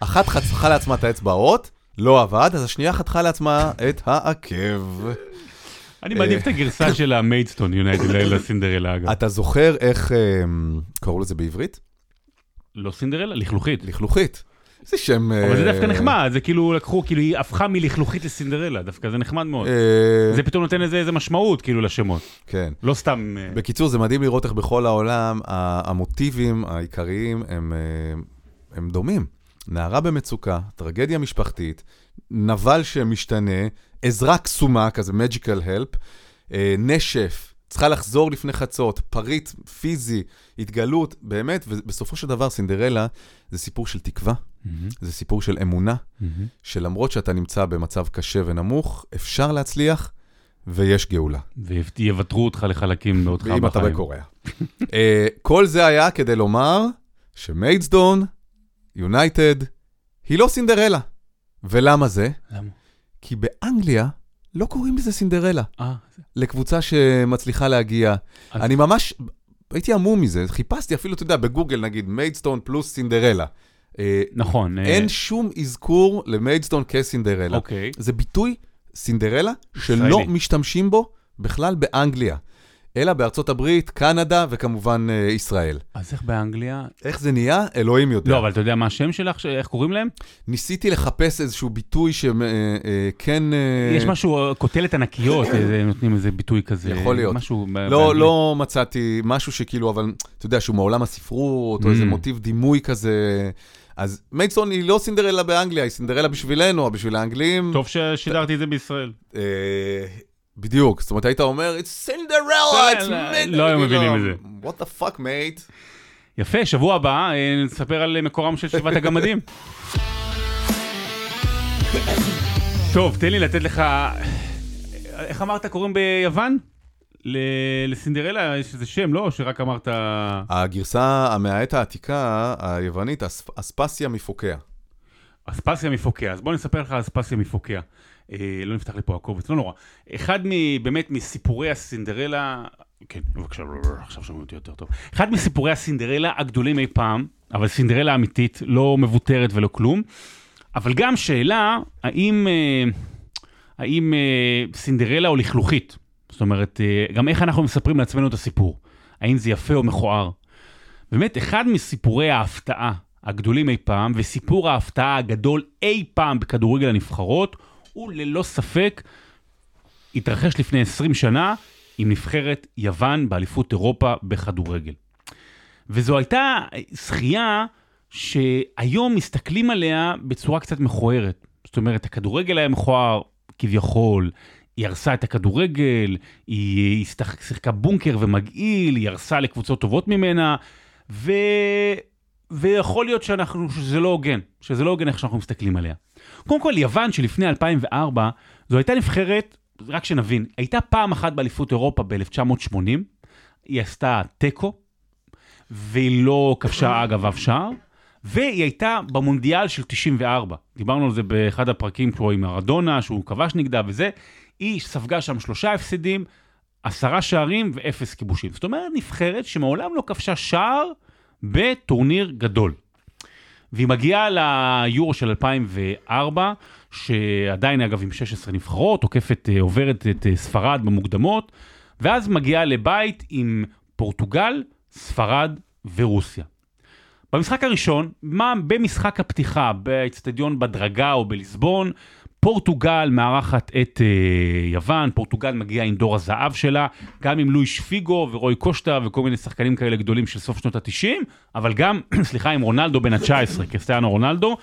אחת חתכה לעצמה את האצבעות, לא עבד, אז השנייה חתכה לעצמה את העקב. אני מעדיף את הגרסה של המיידסטון יונייטד לסינדרלה, אגב. אתה זוכר איך אמ, קראו לזה בעברית? לא סינדרלה, לכלוכית. לכלוכית. זה שם... אבל זה אה, דווקא נחמד, זה כאילו לקחו, כאילו היא הפכה מלכלוכית לסינדרלה, דווקא זה נחמד מאוד. אה, זה פתאום נותן איזה איזה משמעות, כאילו, לשמות. כן. לא סתם... אה, בקיצור, זה מדהים לראות איך בכל העולם המוטיבים העיקריים אה, הם דומים. נערה במצוקה, טרגדיה משפחתית, נבל שמשתנה, עזרה קסומה, כזה magical help, אה, נשף, צריכה לחזור לפני חצות, פריט פיזי, התגלות, באמת, ובסופו של דבר סינדרלה זה סיפור של תקווה, מהמם, זה סיפור של אמונה, מהמם. שלמרות שאתה נמצא במצב קשה ונמוך, אפשר להצליח ויש גאולה. ויוותרו אותך לחלקים בעודך בחיים. ואם אתה בקוריאה. אה, כל זה היה כדי לומר שמיידסטון יונייטד, היא לא סינדרלה. ולמה זה? למה? כי באנגליה לא קוראים לזה סינדרלה, אה, לקבוצה שמצליחה להגיע. אז- אני ממש, הייתי המום מזה, חיפשתי אפילו, אתה יודע, בגוגל נגיד, מיידסטון פלוס סינדרלה. אה, נכון. אה, אין שום אזכור למיידסטון כסינדרלה. אוקיי. זה ביטוי סינדרלה שלא ישראלי. משתמשים בו בכלל באנגליה. אלא בארצות הברית, קנדה וכמובן אה, ישראל. אז איך באנגליה? איך זה נהיה? אלוהים יודע. לא, אבל אתה יודע מה השם שלך? איך קוראים להם? ניסיתי לחפש איזשהו ביטוי שכן... יש משהו, אה, קוטלת ענקיות, אה, נותנים איזה ביטוי כזה. יכול להיות. משהו לא. לא מצאתי משהו שכאילו, אבל אתה יודע, שהוא מעולם הספרות, או איזה Mm. מוטיב דימוי כזה. אז מיידסון היא לא סינדרלה באנגליה, היא סינדרלה בשבילנו, בשביל האנגלים. טוב ששידרתי את זה בישראל. אה, בדיוק, זאת אומרת, היית אומר, it's סינדרלה, it's לא, mid... לא היו מבינים את זה. what the fuck, mate? יפה, שבוע הבא אה, נספר על מקורם של שבעת הגמדים. טוב, תן לי לתת לך... איך אמרת קוראים ביוון? לסינדרלה יש איזה שם, לא? שרק אמרת... הגרסה מהעת העתיקה, היוונית, אס- אספסיה מפוקע. אספסיה מפוקע. אז בוא נספר לך אספסיה מפוקע. אה, לא נפתח לי פה הקובץ, לא נורא. אחד באמת מסיפורי הסינדרלה, כן, בבקשה, עכשיו שומעים אותי יותר טוב. אחד מסיפורי הסינדרלה הגדולים אי פעם, אבל סינדרלה אמיתית, לא מבוטרת ולא כלום. אבל גם שאלה, האם, אה, האם אה, סינדרלה או לכלוכית? זאת אומרת, גם איך אנחנו מספרים לעצמנו את הסיפור? האם זה יפה או מכוער? באמת, אחד מסיפורי ההפתעה הגדולים אי פעם, וסיפור ההפתעה הגדול אי פעם בכדורגל הנבחרות, הוא ללא ספק התרחש לפני 20 שנה עם נבחרת יוון באליפות אירופה בכדורגל. וזו הייתה זכייה שהיום מסתכלים עליה בצורה קצת מכוערת. זאת אומרת, הכדורגל היה מכוער כביכול, היא הרסה את הכדורגל, היא היא שיחקה בונקר ומגעיל, היא הרסה לקבוצות טובות ממנה, ו... ויכול להיות שאנחנו, שזה לא הוגן, שזה לא הוגן איך שאנחנו מסתכלים עליה. קודם כל, יוון שלפני 2004, זו הייתה נבחרת, רק שנבין, הייתה פעם אחת באליפות אירופה ב-1980, היא עשתה תיקו, והיא לא כבשה <clears throat> אגב אף שער, והיא הייתה במונדיאל של 94. דיברנו על זה באחד הפרקים פה עם ארדונה, שהוא כבש נגדה וזה. היא ספגה שם שלושה הפסדים, עשרה שערים ואפס כיבושים. זאת אומרת, נבחרת שמעולם לא כבשה שער בטורניר גדול. והיא מגיעה ליורו של 2004, שעדיין אגב עם 16 נבחרות, עוקפת, אה, עוברת את אה, ספרד במוקדמות, ואז מגיעה לבית עם פורטוגל, ספרד ורוסיה. במשחק הראשון, מה במשחק הפתיחה באצטדיון בדרגה או בליסבון, פורטוגל מארחת את אה, יוון, פורטוגל מגיעה עם דור הזהב שלה, גם עם לואי שפיגו ורוי קושטה וכל מיני שחקנים כאלה גדולים של סוף שנות ה-90, אבל גם, <clears throat> סליחה, עם רונלדו בן ה-19, קריסטיאנו רונלדו,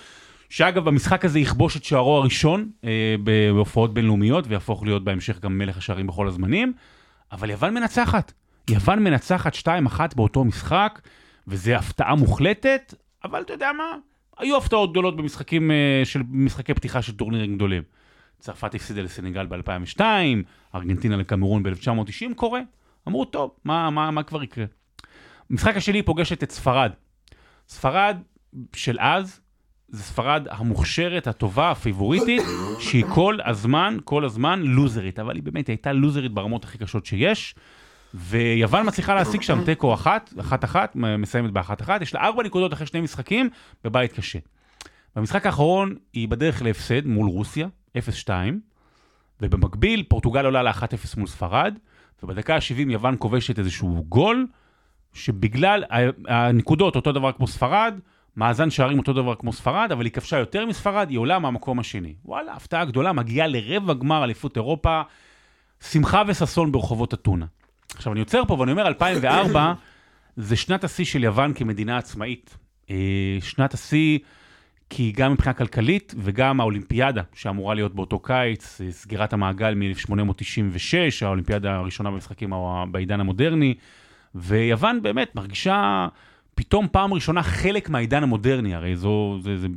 שאגב במשחק הזה יכבוש את שערו הראשון אה, בהופעות בינלאומיות ויהפוך להיות בהמשך גם מלך השערים בכל הזמנים, אבל יוון מנצחת. יוון מנצחת 2-1 באותו משחק, וזה הפתעה מוחלטת, אבל אתה יודע מה? היו הפתעות גדולות במשחקים אה, של משחקי פתיחה של טורנירים גדולים. צרפת הפסידה לסנגל ב-2002, ארגנטינה לקמרון ב-1990, קורה. אמרו, טוב, מה, מה, מה כבר יקרה? במשחק השני פוגשת את ספרד. ספרד של אז, זה ספרד המוכשרת, הטובה, הפייבוריטית, שהיא כל הזמן, כל הזמן לוזרית, אבל היא באמת הייתה לוזרית ברמות הכי קשות שיש. ויוון מצליחה להשיג שם תיקו אחת, אחת אחת, מסיימת באחת אחת, יש לה ארבע נקודות אחרי שני משחקים בבית קשה. במשחק האחרון היא בדרך להפסד מול רוסיה, 0-2, ובמקביל פורטוגל עולה ל-1-0 מול ספרד, ובדקה ה-70 יוון כובשת איזשהו גול, שבגלל הנקודות אותו דבר כמו ספרד, מאזן שערים אותו דבר כמו ספרד, אבל היא כבשה יותר מספרד, היא עולה מהמקום השני. וואלה, הפתעה גדולה, מגיעה לרבע גמר אליפות אירופה, שמחה וששון ברחובות אתונה. עכשיו, אני עוצר פה ואני אומר, 2004 זה שנת השיא של יוון כמדינה עצמאית. אה, שנת השיא, כי גם מבחינה כלכלית וגם האולימפיאדה שאמורה להיות באותו קיץ, אה, סגירת המעגל מ-1896, האולימפיאדה הראשונה במשחקים בעידן המודרני, ויוון באמת מרגישה פתאום פעם ראשונה חלק מהעידן המודרני, הרי זו, זה, זה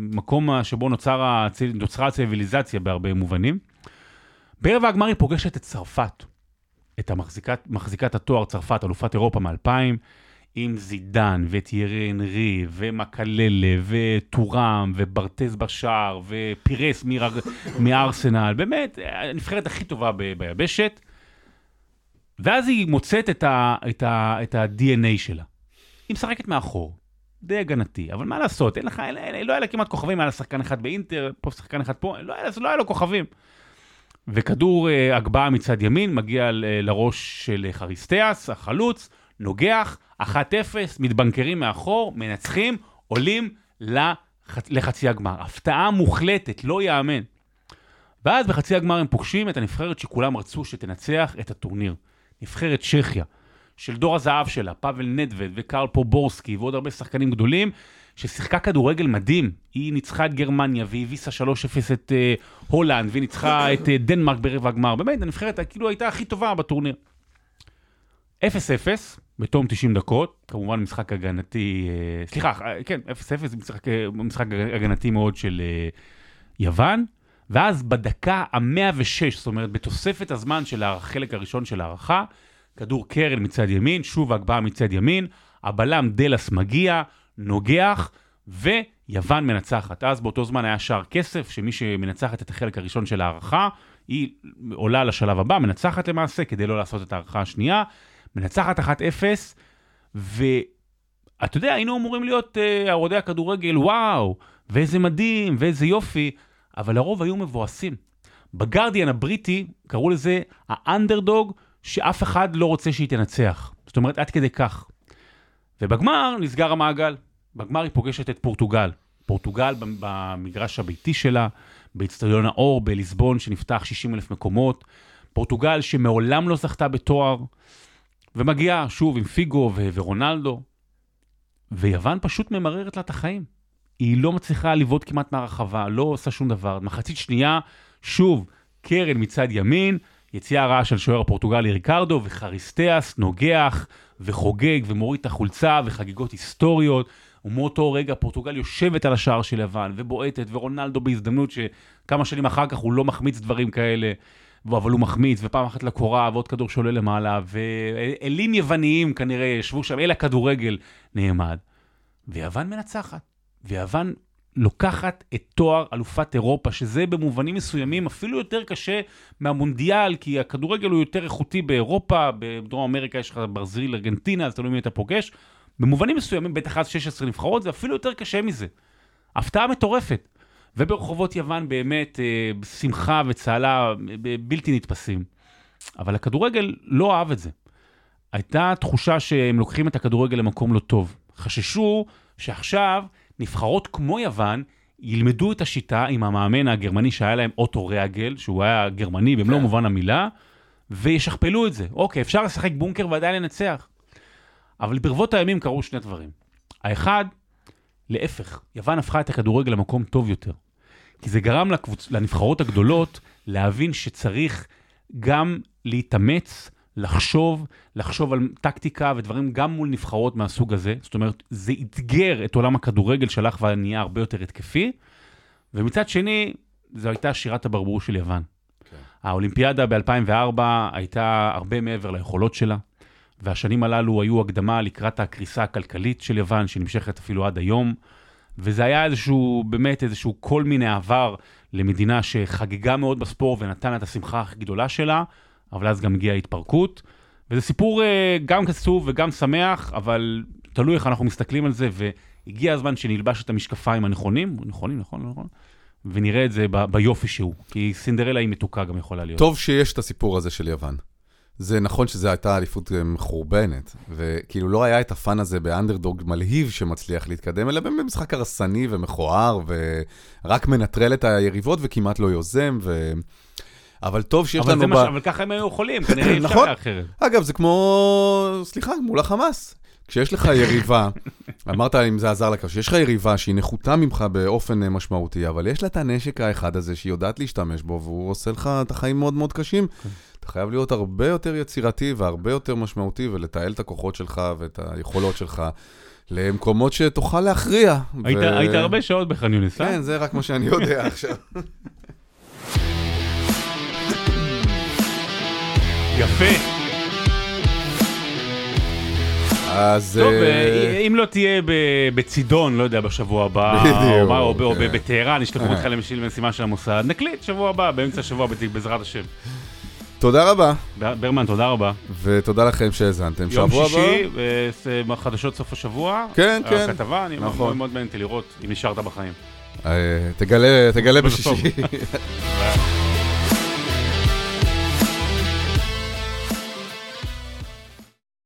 מקום שבו נוצר נוצרה הציוויליזציה בהרבה מובנים. בערב הגמר היא פוגשת את צרפת, את המחזיקת מחזיקת התואר צרפת, אלופת אירופה מ-2000, עם זידן וטיירי אנרי ומקללה וטורם וברטז בשער ופירס מר- מארסנל, באמת, הנבחרת הכי טובה ב- ביבשת. ואז היא מוצאת את ה- את ה- את ה-DNA שלה. היא משחקת מאחור, די הגנתי, אבל מה לעשות, אין לך, אין, אין, לא היה לה כמעט כוכבים, היה לה שחקן אחד באינטר, פה שחקן אחד פה, לא היה, לא היה לו כוכבים. וכדור אה, הגבהה מצד ימין מגיע לראש של חריסטיאס, החלוץ, נוגח, 1-0, מתבנקרים מאחור, מנצחים, עולים לח... לחצי הגמר. הפתעה מוחלטת, לא ייאמן. ואז בחצי הגמר הם פוגשים את הנבחרת שכולם רצו שתנצח את הטורניר. נבחרת צ'כיה, של דור הזהב שלה, פאבל נדווד וקרל פובורסקי ועוד הרבה שחקנים גדולים, ששיחקה כדורגל מדהים. היא ניצחה את גרמניה והביסה 3-0 את אה, הולנד, והיא ניצחה את אה, דנמרק ברבע הגמר. באמת, הנבחרת כאילו הייתה הכי טובה בטורניר. 0-0, בתום 90 דקות, כמובן משחק הגנתי, uh, סליחה, uh, כן, 0-0 זה משחק, uh, משחק הגנתי מאוד של uh, יוון. ואז בדקה ה-106, זאת אומרת, בתוספת הזמן של החלק הראשון של ההערכה, כדור קרן מצד ימין, שוב הגבהה מצד ימין, הבלם דלס מגיע, נוגח, ויוון מנצחת. אז באותו זמן היה שער כסף, שמי שמנצחת את החלק הראשון של ההערכה, היא עולה לשלב הבא, מנצחת למעשה, כדי לא לעשות את ההערכה השנייה, מנצחת 1-0, ואתה יודע, היינו אמורים להיות uh, אוהדי הכדורגל, וואו, ואיזה מדהים, ואיזה יופי, אבל לרוב היו מבואסים. בגרדיאן הבריטי קראו לזה האנדרדוג שאף אחד לא רוצה שהיא תנצח. זאת אומרת, עד כדי כך. ובגמר נסגר המעגל. בגמר היא פוגשת את פורטוגל. פורטוגל במגרש הביתי שלה, באצטדיון האור בליסבון שנפתח 60 אלף מקומות. פורטוגל שמעולם לא זכתה בתואר, ומגיעה שוב עם פיגו ו- ורונלדו. ויוון פשוט ממררת לה את החיים. היא לא מצליחה לבעוט כמעט מהרחבה, לא עושה שום דבר. מחצית שנייה, שוב, קרן מצד ימין, יציאה רעה של שוער הפורטוגלי ריקרדו, וחריסטיאס נוגח וחוגג ומוריד את החולצה וחגיגות היסטוריות. ומאותו רגע פורטוגל יושבת על השער של יוון ובועטת, ורונלדו בהזדמנות שכמה שנים אחר כך הוא לא מחמיץ דברים כאלה, אבל הוא מחמיץ, ופעם אחת לקורה, ועוד כדור שעולה למעלה, ואלים יווניים כנראה ישבו שם, אל הכדורגל נעמד. ויוון מנצחת. ויוון לוקחת את תואר אלופת אירופה, שזה במובנים מסוימים אפילו יותר קשה מהמונדיאל, כי הכדורגל הוא יותר איכותי באירופה, בדרום אמריקה יש לך ברזיל, ארגנטינה, אז תלוי מי אתה פוגש. במובנים מסוימים, בטח אז 16 נבחרות, זה אפילו יותר קשה מזה. הפתעה מטורפת. וברחובות יוון באמת אה, שמחה וצהלה אה, בלתי נתפסים. אבל הכדורגל לא אהב את זה. הייתה תחושה שהם לוקחים את הכדורגל למקום לא טוב. חששו שעכשיו נבחרות כמו יוון ילמדו את השיטה עם המאמן הגרמני שהיה להם אוטו ריאגל, שהוא היה גרמני במלוא כן. מובן המילה, וישכפלו את זה. אוקיי, אפשר לשחק בונקר ועדיין לנצח. אבל ברבות הימים קרו שני דברים. האחד, להפך, יוון הפכה את הכדורגל למקום טוב יותר. כי זה גרם לקבוצ... לנבחרות הגדולות להבין שצריך גם להתאמץ, לחשוב, לחשוב על טקטיקה ודברים גם מול נבחרות מהסוג הזה. זאת אומרת, זה אתגר את עולם הכדורגל שהלך ונהיה הרבה יותר התקפי. ומצד שני, זו הייתה שירת הברבור של יוון. Okay. כן. האולימפיאדה ב-2004 הייתה הרבה מעבר ליכולות שלה. והשנים הללו היו הקדמה לקראת הקריסה הכלכלית של יוון, שנמשכת אפילו עד היום. וזה היה איזשהו, באמת איזשהו כל מיני עבר למדינה שחגגה מאוד בספורט ונתנה את השמחה הכי גדולה שלה, אבל אז גם הגיעה התפרקות. וזה סיפור אה, גם קצוב וגם שמח, אבל תלוי איך אנחנו מסתכלים על זה, והגיע הזמן שנלבש את המשקפיים הנכונים, נכונים, נכון, לא נכון, ונראה את זה ב- ביופי שהוא, כי סינדרלה היא מתוקה גם יכולה להיות. טוב שיש את הסיפור הזה של יוון. זה נכון שזו הייתה אליפות אה, מחורבנת, וכאילו לא היה את הפאן הזה באנדרדוג מלהיב שמצליח להתקדם, אלא במשחק הרסני ומכוער, ורק מנטרל את היריבות וכמעט לא יוזם, ו... אבל טוב שיש לנו... אבל ככה הם היו יכולים, כנראה אי <laughs> אפשר נכון. אחרת. אגב, זה כמו, סליחה, מול החמאס. כשיש לך יריבה, <laughs> אמרת אם זה עזר לך, כשיש לך יריבה שהיא נחותה ממך באופן אה, משמעותי, אבל יש לה את הנשק האחד הזה שהיא יודעת להשתמש בו, והוא עושה לך את החיים מאוד מאוד קשים. כן. אתה חייב להיות הרבה יותר יצירתי והרבה יותר משמעותי, ולתעל את הכוחות שלך ואת היכולות שלך. למקומות שתוכל להכריע. היית, ו... היית הרבה שעות בח'אן יונס, אה? כן, זה רק מה שאני יודע עכשיו. <laughs> יפה. אז... טוב, אה, אם לא תהיה בצידון, לא יודע, בשבוע הבא, או כן. בטהרן, ישלחו אותך למשימה של המוסד, נקליט שבוע הבא, באמצע השבוע, בעזרת השם. תודה רבה. ברמן, תודה רבה. ותודה לכם שהאזנתם. שבוע הבא. יום שישי, חדשות סוף השבוע. כן, כן. הכתבה, אני נכון. מאוד מעניין לראות אם נשארת בחיים. אה, תגלה בשישי. <laughs> <laughs>